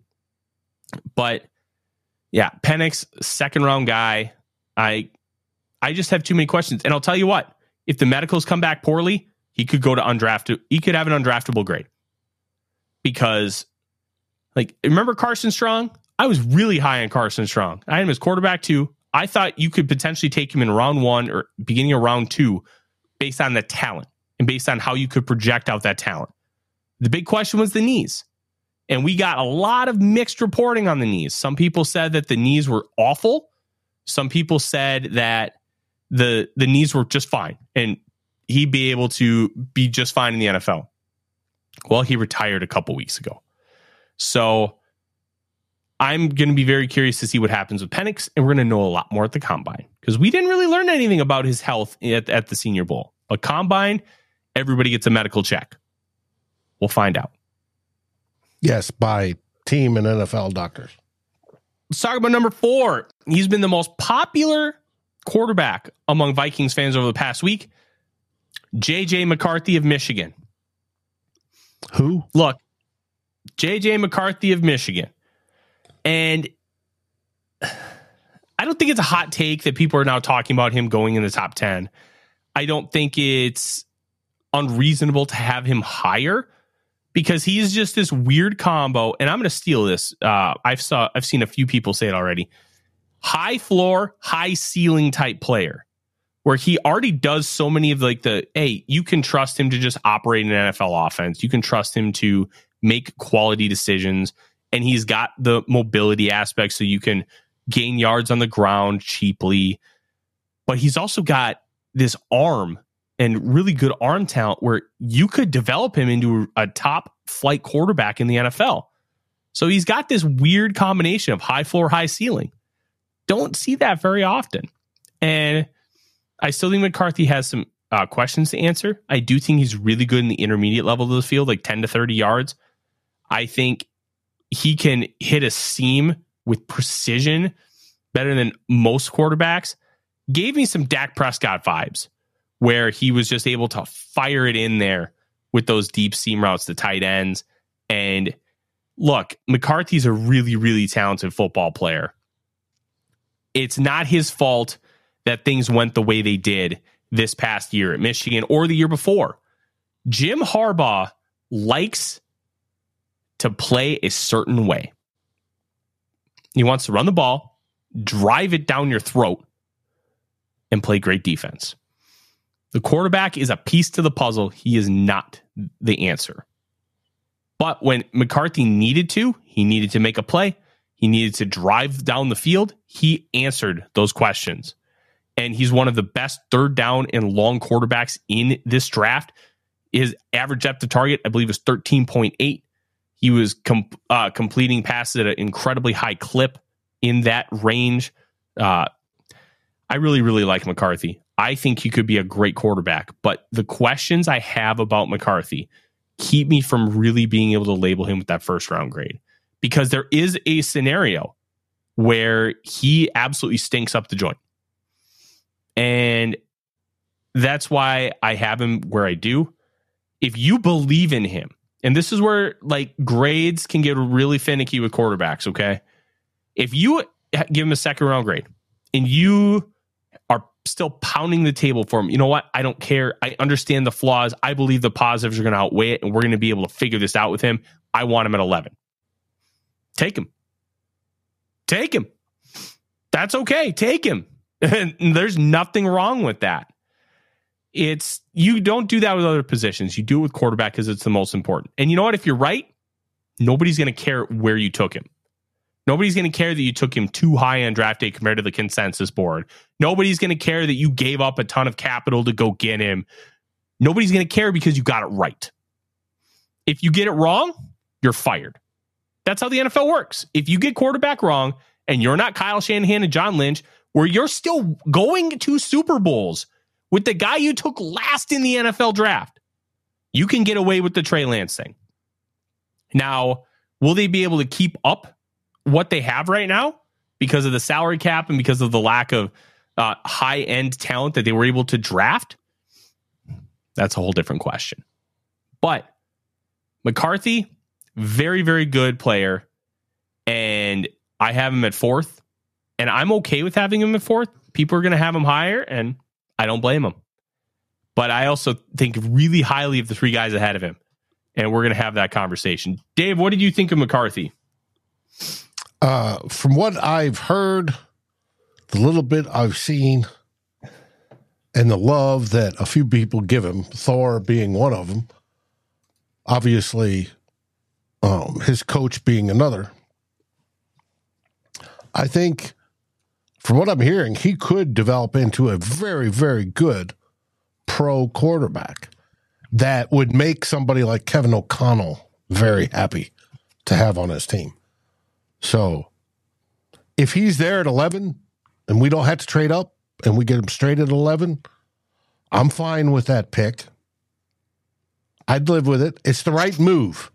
But yeah, Penix, second round guy. I I just have too many questions. And I'll tell you what, if the medicals come back poorly, he could go to undrafted. He could have an undraftable grade. Because like remember Carson Strong? I was really high on Carson Strong. I had him as quarterback too. I thought you could potentially take him in round one or beginning of round two based on the talent and based on how you could project out that talent. The big question was the knees. And we got a lot of mixed reporting on the knees. Some people said that the knees were awful. Some people said that the the knees were just fine and he'd be able to be just fine in the NFL. Well, he retired a couple weeks ago. So I'm going to be very curious to see what happens with Penix, and we're going to know a lot more at the combine because we didn't really learn anything about his health at, at the Senior Bowl. A combine, everybody gets a medical check. We'll find out. Yes, by team and NFL doctors. Let's talk about number four. He's been the most popular quarterback among Vikings fans over the past week. JJ McCarthy of Michigan. Who? Look, JJ McCarthy of Michigan. And <sighs> I don't think it's a hot take that people are now talking about him going in the top 10. I don't think it's unreasonable to have him higher because he's just this weird combo. And I'm going to steal this. Uh, I've saw I've seen a few people say it already. High floor, high ceiling type player, where he already does so many of like the hey, you can trust him to just operate an NFL offense. You can trust him to make quality decisions, and he's got the mobility aspect, so you can gain yards on the ground cheaply. But he's also got this arm and really good arm talent where you could develop him into a top flight quarterback in the NFL. So he's got this weird combination of high floor, high ceiling. Don't see that very often. And I still think McCarthy has some uh, questions to answer. I do think he's really good in the intermediate level of the field, like 10 to 30 yards. I think he can hit a seam with precision better than most quarterbacks gave me some Dak Prescott vibes where he was just able to fire it in there with those deep seam routes, to tight ends. And look, McCarthy's a really, really talented football player. It's not his fault that things went the way they did this past year at Michigan or the year before. Jim Harbaugh likes to play a certain way. He wants to run the ball, drive it down your throat, and play great defense. The quarterback is a piece to the puzzle. He is not the answer. But when McCarthy needed to, he needed to make a play. He needed to drive down the field. He answered those questions. And he's one of the best third down and long quarterbacks in this draft. His average depth of target, I believe, is 13.8. He was com- uh, completing passes at an incredibly high clip in that range. Uh, I really, really like McCarthy. I think he could be a great quarterback, but the questions I have about McCarthy keep me from really being able to label him with that first round grade because there is a scenario where he absolutely stinks up the joint. And that's why I have him where I do. If you believe in him, and this is where like grades can get really finicky with quarterbacks, okay? If you give him a second round grade and you still pounding the table for him. You know what? I don't care. I understand the flaws. I believe the positives are going to outweigh it, and we're going to be able to figure this out with him. I want him at 11. Take him. Take him. That's okay. Take him. <laughs> there's nothing wrong with that. It's you don't do that with other positions. You do it with quarterback because it's the most important. And you know what? If you're right, nobody's going to care where you took him. Nobody's going to care that you took him too high on draft day compared to the consensus board. Nobody's going to care that you gave up a ton of capital to go get him. Nobody's going to care because you got it right. If you get it wrong, you're fired. That's how the NFL works. If you get quarterback wrong and you're not Kyle Shanahan and John Lynch, where you're still going to Super Bowls with the guy you took last in the NFL draft, you can get away with the Trey Lance thing. Now, will they be able to keep up what they have right now because of the salary cap and because of the lack of uh, high end talent that they were able to draft? That's a whole different question. But McCarthy, very, very good player. And I have him at fourth. And I'm okay with having him at fourth. People are going to have him higher, and I don't blame them. But I also think really highly of the three guys ahead of him. And we're going to have that conversation. Dave, what did you think of McCarthy? Uh, from what I've heard, the little bit I've seen, and the love that a few people give him, Thor being one of them, obviously, um, his coach being another. I think, from what I'm hearing, he could develop into a very, very good pro quarterback that would make somebody like Kevin O'Connell very happy to have on his team. So if he's there at 11 and we don't have to trade up and we get him straight at 11, I'm fine with that pick. I'd live with it. It's the right move.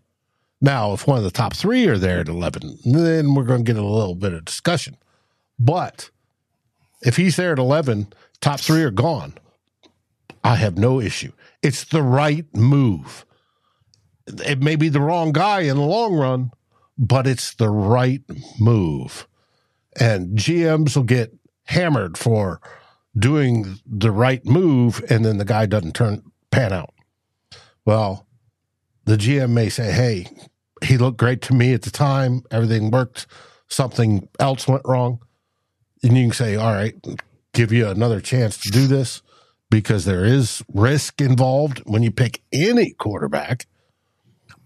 Now, if one of the top three are there at 11, then we're going to get a little bit of discussion. But if he's there at 11, top three are gone. I have no issue. It's the right move. It may be the wrong guy in the long run, but it's the right move. and GMs will get hammered for doing the right move and then the guy doesn't turn pan out. Well, the GM may say, Hey, he looked great to me at the time. Everything worked. Something else went wrong. And you can say, All right, give you another chance to do this because there is risk involved when you pick any quarterback.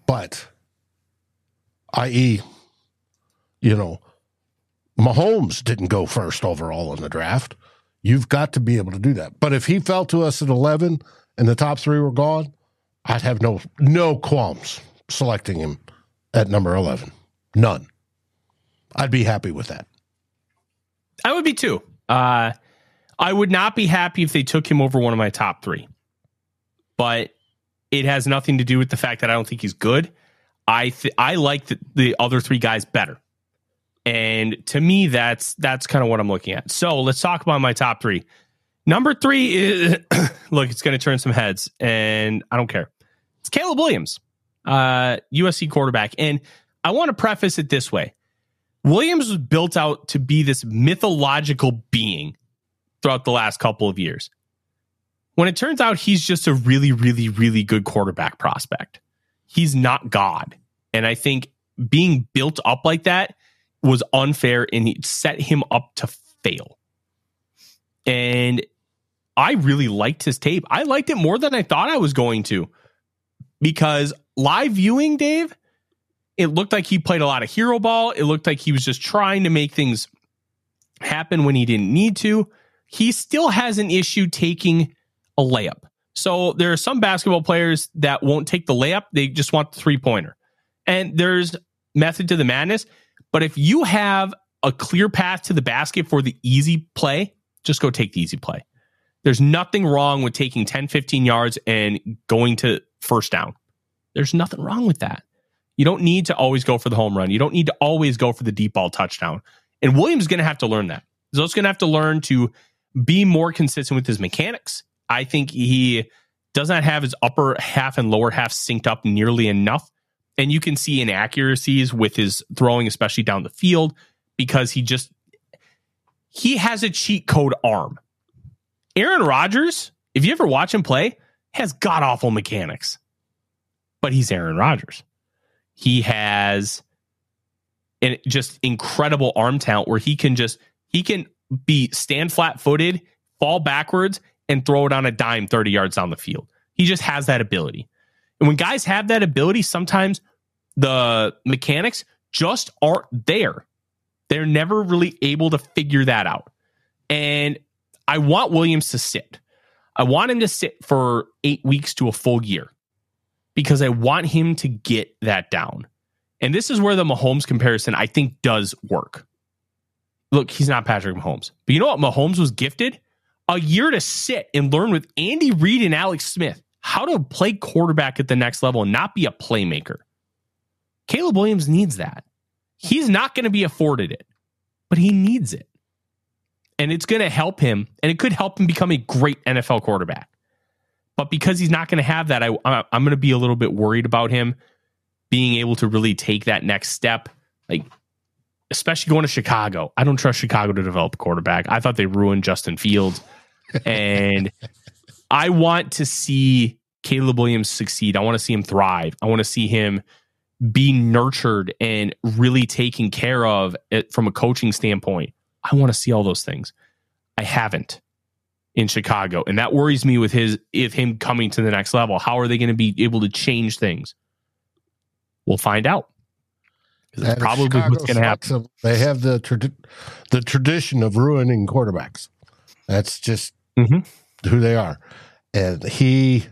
But, i.e., you know, Mahomes didn't go first overall in the draft. You've got to be able to do that. But if he fell to us at 11 and the top three were gone, I'd have no no qualms selecting him at number 11. None. I'd be happy with that. I would be too. Uh, I would not be happy if they took him over one of my top three, but it has nothing to do with the fact that I don't think he's good. I th- I like the, the other three guys better, and to me, that's that's kind of what I'm looking at. So let's talk about my top three. Number three is <coughs> look, it's going to turn some heads, and I don't care. It's Caleb Williams, uh, USC quarterback, and I want to preface it this way: Williams was built out to be this mythological being throughout the last couple of years. When it turns out he's just a really, really, really good quarterback prospect, he's not God. And I think being built up like that was unfair and it set him up to fail. And I really liked his tape. I liked it more than I thought I was going to because live viewing, Dave, it looked like he played a lot of hero ball. It looked like he was just trying to make things happen when he didn't need to he still has an issue taking a layup. So there are some basketball players that won't take the layup, they just want the three pointer. And there's method to the madness. But if you have a clear path to the basket for the easy play, just go take the easy play. There's nothing wrong with taking 10, 15 yards and going to first down. There's nothing wrong with that. You don't need to always go for the home run. You don't need to always go for the deep ball touchdown. And Williams is going to have to learn that. He's also going to have to learn to be more consistent with his mechanics. I think he does not have his upper half and lower half synced up nearly enough. And you can see inaccuracies with his throwing, especially down the field, because he just he has a cheat code arm. Aaron Rodgers, if you ever watch him play, has god awful mechanics. But he's Aaron Rodgers. He has an just incredible arm talent where he can just he can be stand flat footed, fall backwards, and throw it on a dime 30 yards down the field. He just has that ability. And when guys have that ability, sometimes the mechanics just aren't there. They're never really able to figure that out. And I want Williams to sit. I want him to sit for eight weeks to a full year because I want him to get that down. And this is where the Mahomes comparison I think does work look, he's not Patrick Mahomes. But you know what? Mahomes was gifted a year to sit and learn with Andy Reid and Alex Smith how to play quarterback at the next level and not be a playmaker. Caleb Williams needs that. He's not going to be afforded it, but he needs it. And it's going to help him, and it could help him become a great NFL quarterback. But because he's not going to have that, I, I'm going to be a little bit worried about him being able to really take that next step. Like especially going to Chicago. I don't trust Chicago to develop a quarterback. I thought they ruined Justin Fields. And I want to see Caleb Williams succeed. I want to see him thrive. I want to see him be nurtured and really taken care of from a coaching standpoint. I want to see all those things. I haven't in Chicago. And that worries me with his if him coming to the next level. How are they going to be able to change things? We'll find out. That's probably Chicago what's going to happen. They have the the tradition of ruining quarterbacks. That's just mm-hmm. who they are. And he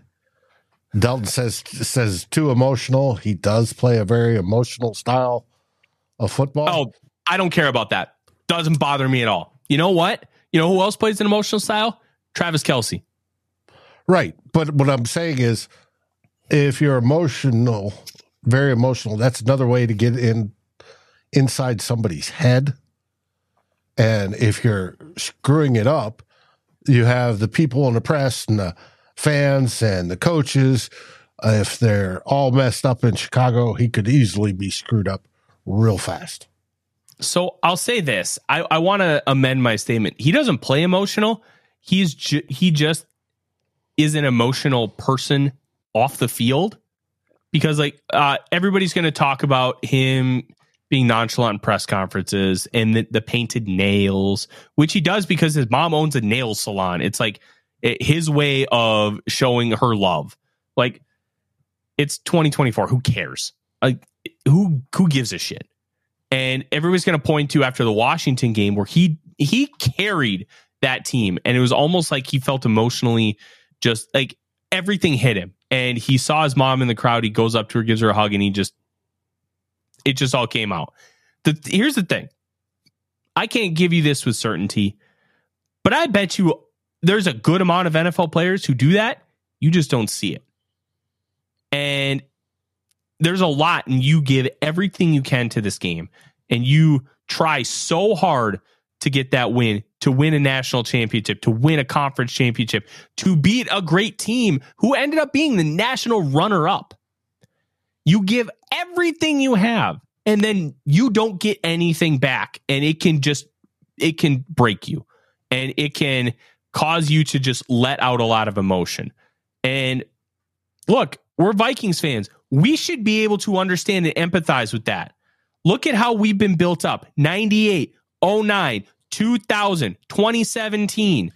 Dalton says says too emotional. He does play a very emotional style of football. Oh, I don't care about that. Doesn't bother me at all. You know what? You know who else plays an emotional style? Travis Kelce. Right. But what I'm saying is if you're emotional very emotional. That's another way to get in inside somebody's head. And if you're screwing it up, you have the people in the press and the fans and the coaches. If they're all messed up in Chicago, he could easily be screwed up real fast. So I'll say this. I, I want to amend my statement. He doesn't play emotional. He's ju- he just is an emotional person off the field because like uh, everybody's going to talk about him being nonchalant in press conferences and the, the, painted nails, which he does because his mom owns a nail salon. It's like it, his way of showing her love. Like it's 2024. Who cares? Like who who gives a shit? And everybody's going to point to after the Washington game where he he carried that team, and it was almost like he felt emotionally just like everything hit him. And he saw his mom in the crowd. He goes up to her, gives her a hug, and he just it just all came out. The, here's the thing. I can't give you this with certainty, but I bet you there's a good amount of NFL players who do that. You just don't see it. And there's a lot, and you give everything you can to this game, and you try so hard to get that win, to win a national championship, to win a conference championship, to beat a great team who ended up being the national runner up. You give everything you have, and then you don't get anything back, and it can just it can break you, and it can cause you to just let out a lot of emotion. And look, we're Vikings fans. We should be able to understand and empathize with that. Look at how we've been built up 98, 09, 2000, 2017.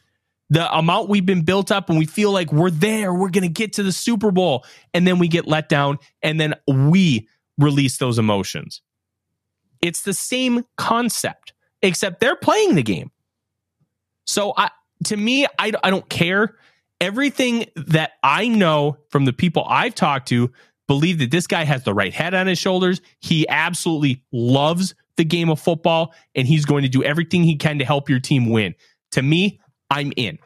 The amount we've been built up and we feel like we're there, we're going to get to the Super Bowl. And then we get let down and then we release those emotions. It's the same concept, except they're playing the game. So I, to me, I, I don't care everything that I know from the people I've talked to believe that this guy has the right head on his shoulders. He absolutely loves the game of football and he's going to do everything he can to help your team win. To me, I'm in.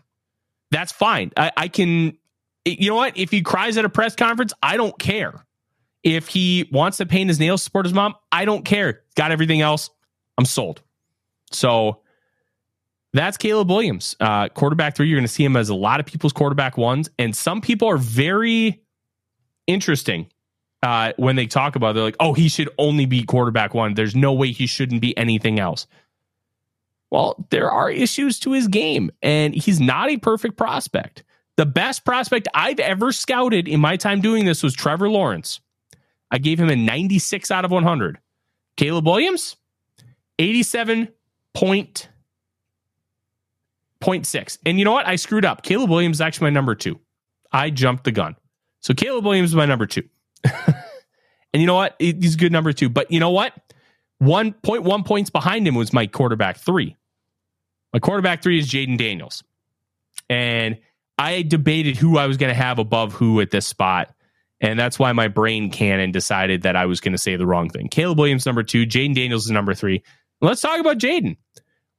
That's fine. I, I can, you know what? If he cries at a press conference, I don't care. If he wants to paint his nails, support his mom, I don't care. Got everything else. I'm sold. So that's Caleb Williams, uh, quarterback three. You're going to see him as a lot of people's quarterback ones, and some people are very interesting uh, when they talk about. It. They're like, "Oh, he should only be quarterback one. There's no way he shouldn't be anything else." Well, there are issues to his game, and he's not a perfect prospect. The best prospect I've ever scouted in my time doing this was Trevor Lawrence. I gave him a 96 out of 100. Caleb Williams, 87 point 0.6. And you know what? I screwed up. Caleb Williams is actually my number two. I jumped the gun. So Caleb Williams is my number two. <laughs> and you know what? He's a good number two. But you know what? 1.1 points behind him was my quarterback three. My quarterback three is Jayden Daniels. And I debated who I was going to have above who at this spot. And that's why my brain cannon decided that I was going to say the wrong thing. Caleb Williams, number two. Jayden Daniels is number three. Let's talk about Jayden.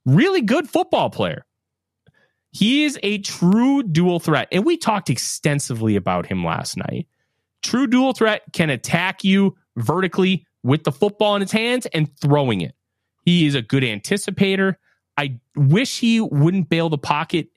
Really good football player. He is a true dual threat. And we talked extensively about him last night. True dual threat can attack you vertically with the football in his hands and throwing it. He is a good anticipator. I wish he wouldn't bail the pocket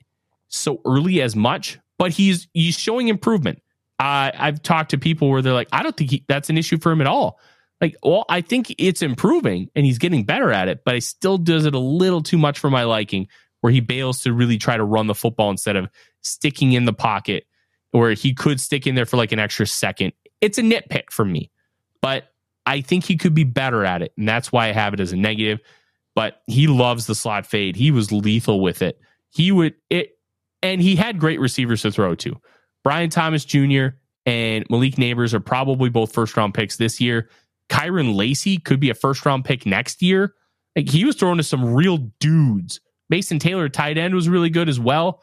so early as much, but he's he's showing improvement. Uh, I've talked to people where they're like, I don't think he, that's an issue for him at all. Like, well, I think it's improving and he's getting better at it, but he still does it a little too much for my liking where he bails to really try to run the football instead of sticking in the pocket where he could stick in there for like an extra second. It's a nitpick for me, but I think he could be better at it. And that's why I have it as a negative. But he loves the slot fade. He was lethal with it. He would it, and he had great receivers to throw to. Brian Thomas Jr. and Malik Nabers are probably both first round picks this year. Kyren Lacy could be a first round pick next year. Like he was throwing to some real dudes Mason Taylor, tight end, was really good as well.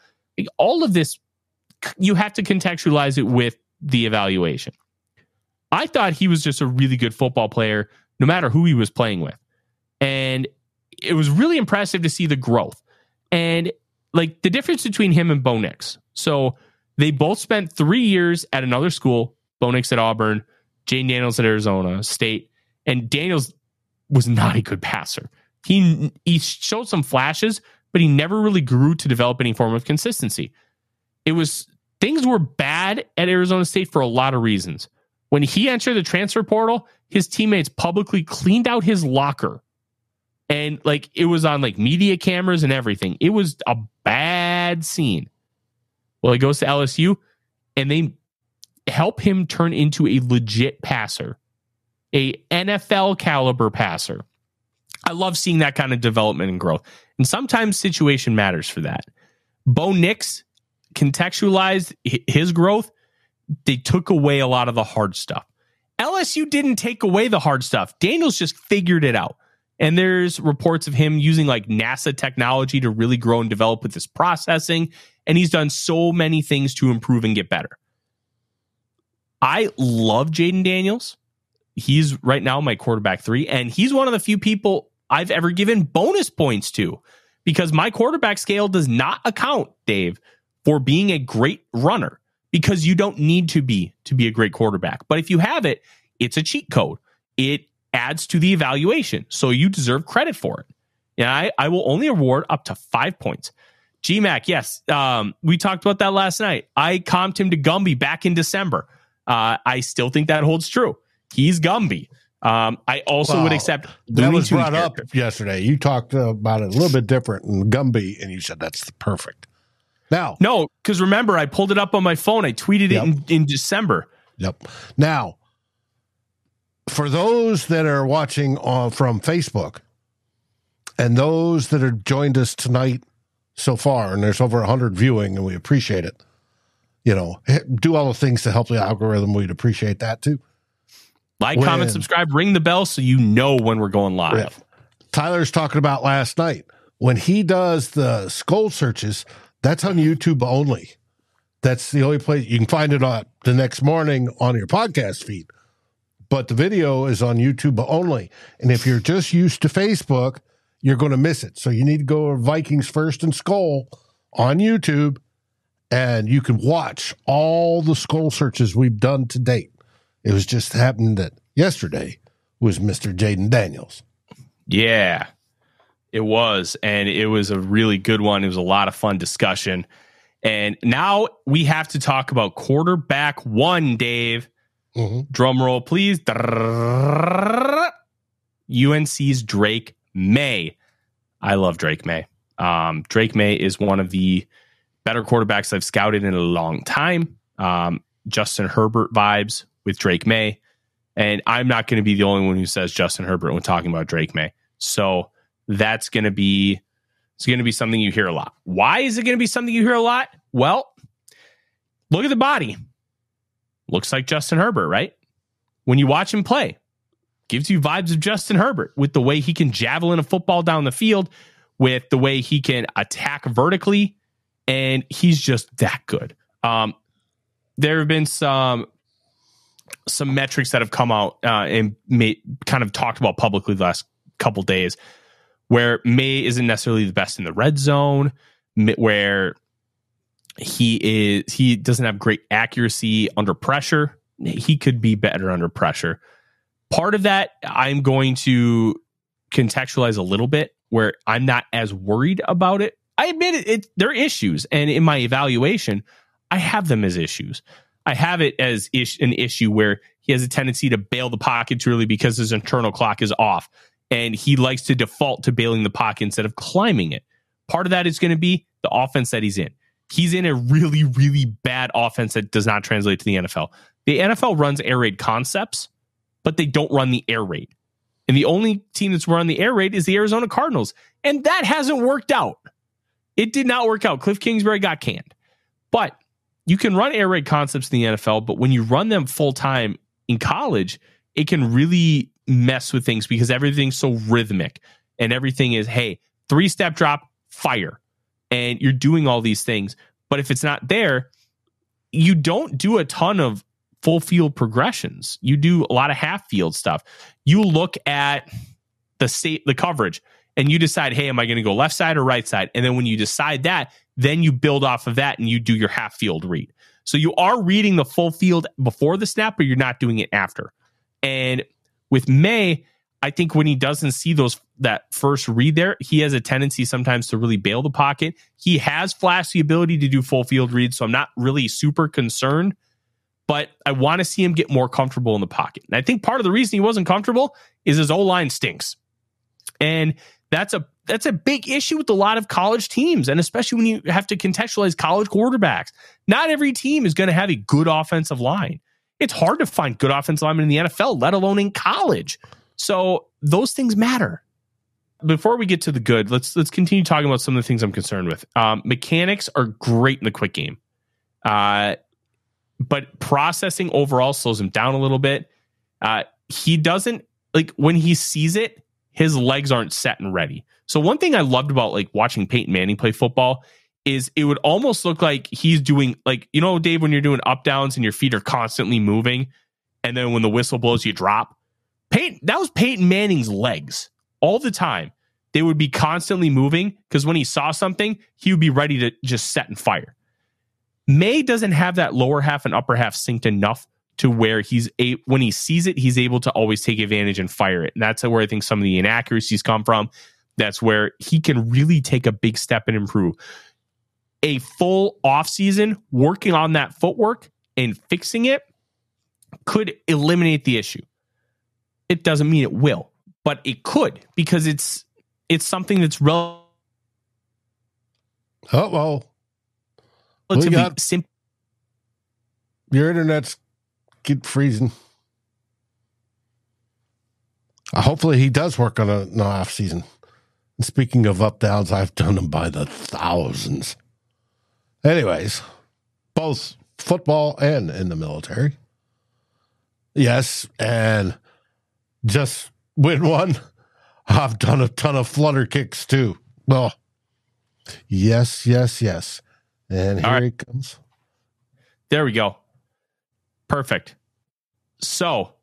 All of this, you have to contextualize it with the evaluation. I thought he was just a really good football player, no matter who he was playing with. It was really impressive to see the growth and like the difference between him and Bo Nix. So they both spent three years at another school, Bo Nix at Auburn, Jayden Daniels at Arizona State. And Daniels was not a good passer. He he showed some flashes, but he never really grew to develop any form of consistency. It was things were bad at Arizona State for a lot of reasons. When he entered the transfer portal, his teammates publicly cleaned out his locker And like it was on like media cameras and everything. It was a bad scene. Well, he goes to LSU and they help him turn into a legit passer, a NFL caliber passer. I love seeing that kind of development and growth. And sometimes situation matters for that. Bo Nix contextualized his growth. They took away a lot of the hard stuff. LSU didn't take away the hard stuff. Daniels just figured it out. And there's reports of him using like NASA technology to really grow and develop with this processing. And he's done so many things to improve and get better. I love Jayden Daniels. He's right now my quarterback three, and he's one of the few people I've ever given bonus points to because my quarterback scale does not account, Dave, for being a great runner because you don't need to be to be a great quarterback. But if you have it, it's a cheat code. It adds to the evaluation. So you deserve credit for it. And I, I will only award up to five points. GMAC, yes. Um, we talked about that last night. I comped him to Gumby back in December. Uh, I still think that holds true. He's Gumby. Um, I also would accept that was brought character. up yesterday. You talked about it a little bit different in Gumby, and you said that's perfect. Now, no, because remember, I pulled it up on my phone. I tweeted yep. it in, in December. Yep. Now, for those that are watching uh, from Facebook and those that have joined us tonight so far, and there's over 100 viewing, and we appreciate it. You know, do all the things to help the algorithm. We'd appreciate that too. Like, when, comment, subscribe, ring the bell so you know when we're going live. Yeah. Tyler's talking about last night when he does the skull searches. That's on YouTube only. That's the only place you can find it on the next morning on your podcast feed. But the video is on YouTube only. And if you're just used to Facebook, you're going to miss it. So you need to go Vikings First and Skull on YouTube and you can watch all the skull searches we've done to date. It was just happened that yesterday was Mr. Jayden Daniels. Yeah, it was. And it was a really good one. It was a lot of fun discussion. And now we have to talk about quarterback one, Dave. Mm-hmm. Drum roll, please. UNC's Drake Maye. I love Drake Maye. Um, Drake Maye is one of the better quarterbacks I've scouted in a long time. Um, Justin Herbert vibes with Drake Maye. And I'm not going to be the only one who says Justin Herbert when talking about Drake Maye. So that's going to be it's going to be something you hear a lot. Why is it going to be something you hear a lot? Well, look at the body. Looks like Justin Herbert, right? When you watch him play, gives you vibes of Justin Herbert with the way he can javelin a football down the field, with the way he can attack vertically, and he's just that good. Um, there have been some some metrics that have come out uh, and made, kind of talked about publicly the last couple days where Maye isn't necessarily the best in the red zone, where he is he doesn't have great accuracy under pressure. He could be better under pressure. Part of that I'm going to contextualize a little bit where I'm not as worried about it. I admit it, it there are issues, and in my evaluation, I have them as issues. I have it as ish, an issue where he has a tendency to bail the pocket too early because his internal clock is off. And he likes to default to bailing the pocket instead of climbing it. Part of that is going to be the offense that he's in. He's in a really, really bad offense that does not translate to the NFL. The NFL runs air raid concepts, but they don't run the air raid. And the only team that's run the air raid is the Arizona Cardinals. And that hasn't worked out. It did not work out. Cliff Kingsbury got canned. But you can run air raid concepts in the NFL, but when you run them full time in college, it can really mess with things because everything's so rhythmic and everything is, hey, three step drop, fire. And you're doing all these things. But if it's not there, you don't do a ton of full field progressions. You do a lot of half field stuff. You look at the state, the coverage, and you decide, hey, am I going to go left side or right side? And then when you decide that, then you build off of that and you do your half field read. So you are reading the full field before the snap, but you're not doing it after. And with Maye, I think when he doesn't see those that first read there, he has a tendency sometimes to really bail the pocket. He has flashed the ability to do full field reads, so I'm not really super concerned. But I want to see him get more comfortable in the pocket. And I think part of the reason he wasn't comfortable is his O line stinks. And That's a that's a big issue with a lot of college teams, and especially when you have to contextualize college quarterbacks. Not every team is going to have a good offensive line. It's hard to find good offensive linemen in the NFL, let alone in college. So those things matter. Before we get to the good, let's let's continue talking about some of the things I'm concerned with. Um, mechanics are great in the quick game, uh, but processing overall slows him down a little bit. Uh, he doesn't like when he sees it, his legs aren't set and ready. So one thing I loved about like watching Peyton Manning play football is it would almost look like he's doing like you know Dave when you're doing up downs and your feet are constantly moving and then when the whistle blows you drop. Peyton that was Peyton Manning's legs all the time. They would be constantly moving because when he saw something, he would be ready to just set and fire. Maye doesn't have that lower half and upper half synced enough to where he's a when he sees it, he's able to always take advantage and fire it. And that's where I think some of the inaccuracies come from. That's where he can really take a big step and improve. A full off season working on that footwork and fixing it could eliminate the issue. It doesn't mean it will, but it could because it's it's something that's rel- Oh well, relatively got- simple. your internet's get freezing. Uh, hopefully, he does work on a, an off season. And speaking of up downs, I've done them by the thousands. Anyways, both football and in the military. Yes, and just win one. I've done a ton of flutter kicks too. Well, yes, yes, yes. And here All right. he comes. There we go. Perfect. So,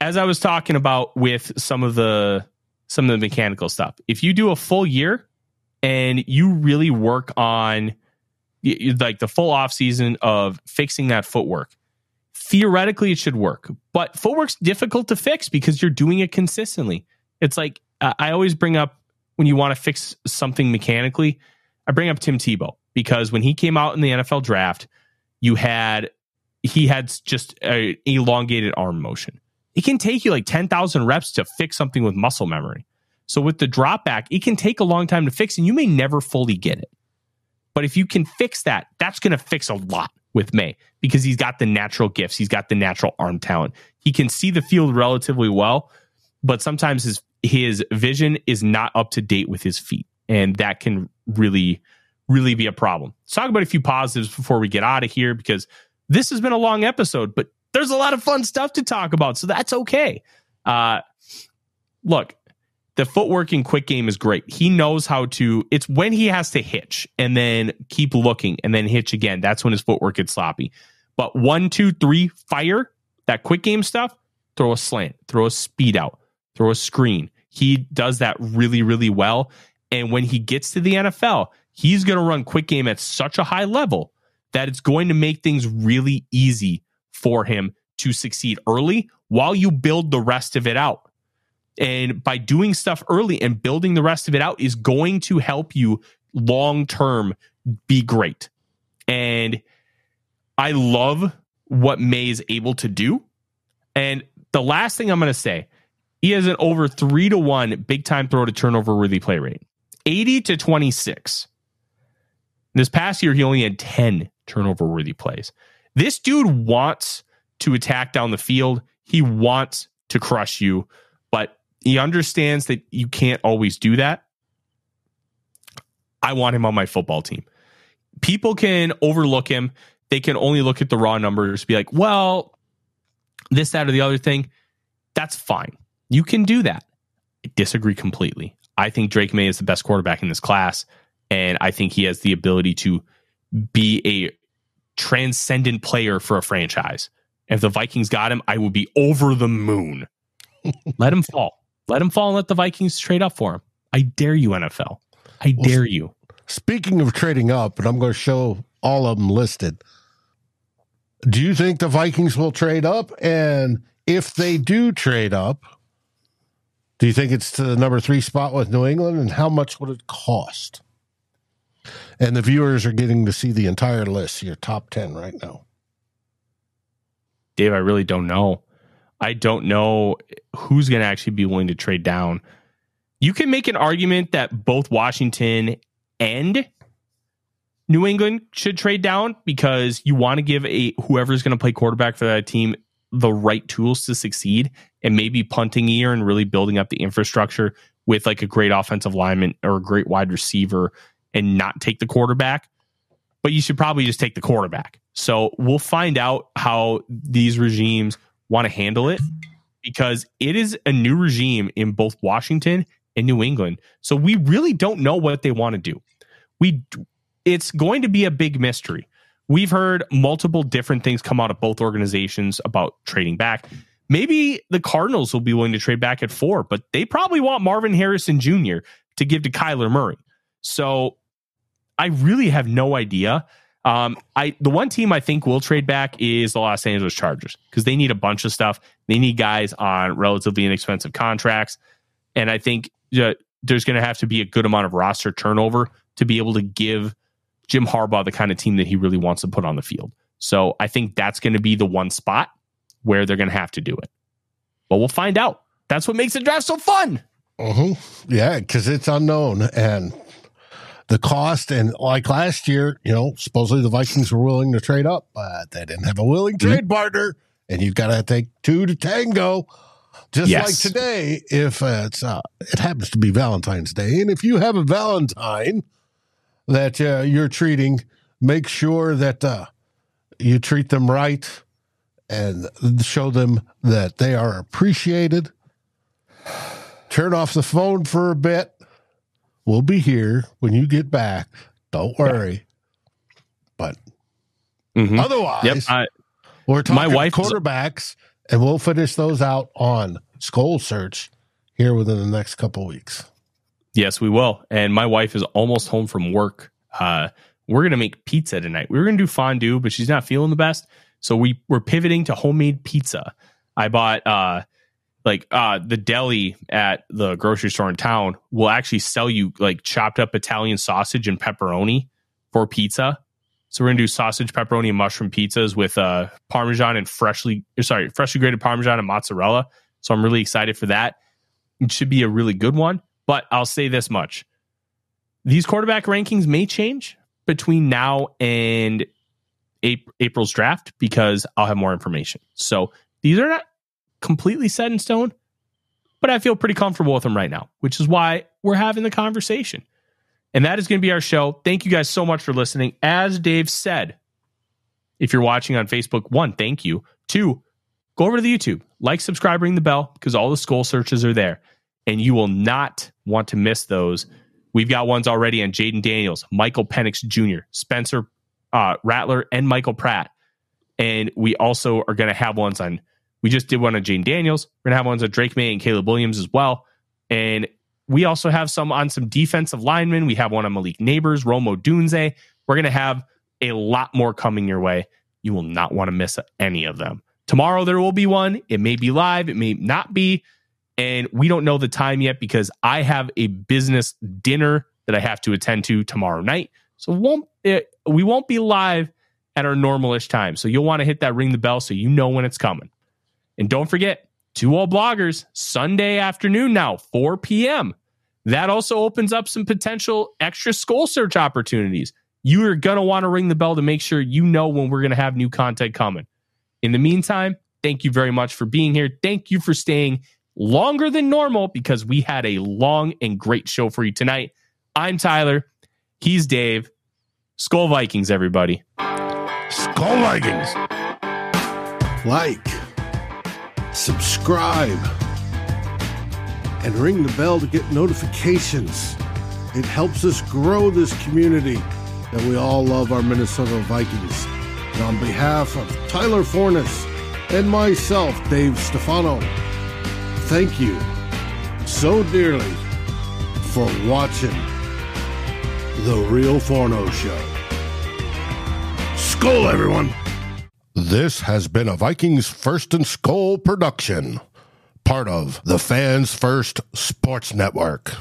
as I was talking about with some of the some of the mechanical stuff, if you do a full year and you really work on like the full off season of fixing that footwork, theoretically it should work. But footwork's difficult to fix because you're doing it consistently. It's like uh, I always bring up when you want to fix something mechanically, I bring up Tim Tebow because when he came out in the NFL draft, you had he had just a elongated arm motion. It can take you like 10,000 reps to fix something with muscle memory. So with the drop back, it can take a long time to fix and you may never fully get it. But if you can fix that, that's going to fix a lot with Maye because he's got the natural gifts. He's got the natural arm talent. He can see the field relatively well, but sometimes his his vision is not up to date with his feet. And that can really, really be a problem. Let's talk about a few positives before we get out of here because this has been a long episode, but there's a lot of fun stuff to talk about. So that's okay. Uh, look, the footwork in quick game is great. He knows how to, it's when he has to hitch and then keep looking and then hitch again. That's when his footwork gets sloppy. But one, two, three, fire, that quick game stuff, throw a slant, throw a speed out, throw a screen. He does that really, really well. And when he gets to the NFL, he's going to run quick game at such a high level that it's going to make things really easy for him to succeed early while you build the rest of it out. And by doing stuff early and building the rest of it out is going to help you long term be great. And I love what Maye is able to do. And the last thing I'm going to say, he has an over three to one big time throw to turnover worthy play rate, 80 to 26. This past year, he only had 10 turnover worthy plays. This dude wants to attack down the field. He wants to crush you, he understands that you can't always do that. I want him on my football team. People can overlook him. They can only look at the raw numbers, be like, well, this, that, or the other thing. That's fine. You can do that. I disagree completely. I think Drake Maye is the best quarterback in this class, and I think he has the ability to be a transcendent player for a franchise. If the Vikings got him, I would be over the moon. <laughs> let him fall. Let him fall and let the Vikings trade up for him. I dare you, NFL. I Well, dare you. Speaking of trading up, and I'm going to show all of them listed. Do you think the Vikings will trade up? And if they do trade up, do you think it's to the number three spot with New England? And how much would it cost? And the viewers are getting to see the entire list, your top 10 right now. Dave, I really don't know. I don't know who's going to actually be willing to trade down. you can make an argument that both Washington and New England should trade down because you want to give a whoever's going to play quarterback for that team the right tools to succeed and maybe punting year and really building up the infrastructure with like a great offensive lineman or a great wide receiver and not take the quarterback. But you should probably just take the quarterback. So we'll find out how these regimes want to handle it because it is a new regime in both Washington and New England. So we really don't know what they want to do. We it's going to be a big mystery. We've heard multiple different things come out of both organizations about trading back. Maybe the Cardinals will be willing to trade back at four, but they probably want Marvin Harrison Jr. to give to Kyler Murray. So I really have no idea. Um, I the one team I think will trade back is the Los Angeles Chargers because they need a bunch of stuff. They need guys on relatively inexpensive contracts, and I think there's going to have to be a good amount of roster turnover to be able to give Jim Harbaugh the kind of team that he really wants to put on the field. So I think that's going to be the one spot where they're going to have to do it. But we'll find out. That's what makes the draft so fun. Mm-hmm. Yeah, because it's unknown and the cost. And like last year, you know, supposedly the Vikings were willing to trade up, but they didn't have a willing mm-hmm. trade mm-hmm. partner. And you've got to take two to tango. Just yes. like today, if uh, it's uh, it happens to be Valentine's Day, and if you have a Valentine that uh, you're treating, make sure that uh, you treat them right and show them that they are appreciated. Turn off the phone for a bit. We'll be here when you get back. Don't worry. Yeah. But mm-hmm. otherwise, yep, I, we're talking my wife quarterbacks, and we'll finish those out on Skol Search here within the next couple weeks. Yes, we will. And my wife is almost home from work. Uh, we're gonna make pizza tonight. We were gonna do fondue, but she's not feeling the best. So we we're pivoting to homemade pizza. I bought uh like uh the deli at the grocery store in town will actually sell you like chopped up Italian sausage and pepperoni for pizza. So we're gonna do sausage, pepperoni, and mushroom pizzas with uh parmesan and freshly sorry, freshly grated parmesan and mozzarella. So I'm really excited for that. It should be a really good one. But I'll say this much. These quarterback rankings may change between now and April's draft because I'll have more information. So these are not completely set in stone, but I feel pretty comfortable with them right now, which is why we're having the conversation. And that is going to be our show. Thank you guys so much for listening. As Dave said, if you're watching on Facebook, one, thank you. Two, go over to the YouTube, like, subscribe, ring the bell because all the Skol searches are there. And you will not want to miss those. We've got ones already on Jayden Daniels, Michael Penix Jr., Spencer uh, Rattler and Michael Pratt. And we also are going to have ones on, we just did one on Jayden Daniels. We're going to have ones on Drake Maye and Caleb Williams as well. And we also have some on some defensive linemen. We have one on Malik Nabers, Rome Odunze. We're going to have a lot more coming your way. You will not want to miss any of them. Tomorrow there will be one. It may be live, it may not be. And we don't know the time yet because I have a business dinner that I have to attend to tomorrow night. So won't it, we won't be live at our normalish time. So you'll want to hit that ring the bell so you know when it's coming. And don't forget, two all bloggers Sunday afternoon now, 4 p.m. That also opens up some potential extra Skol search opportunities. You are going to want to ring the bell to make sure you know when we're going to have new content coming. In the meantime, thank you very much for being here. Thank you for staying longer than normal because we had a long and great show for you tonight. I'm Tyler. He's Dave. Skol Vikings, everybody. Skol Vikings. Like, subscribe, and ring the bell to get notifications. It helps us grow this community that we all love our Minnesota Vikings. And on behalf of Tyler Forness and myself, Dave Stefano, thank you so dearly for watching the Real Forno Show. Skol, everyone. This has been a Vikings First and Skol production, part of the Fans First Sports Network.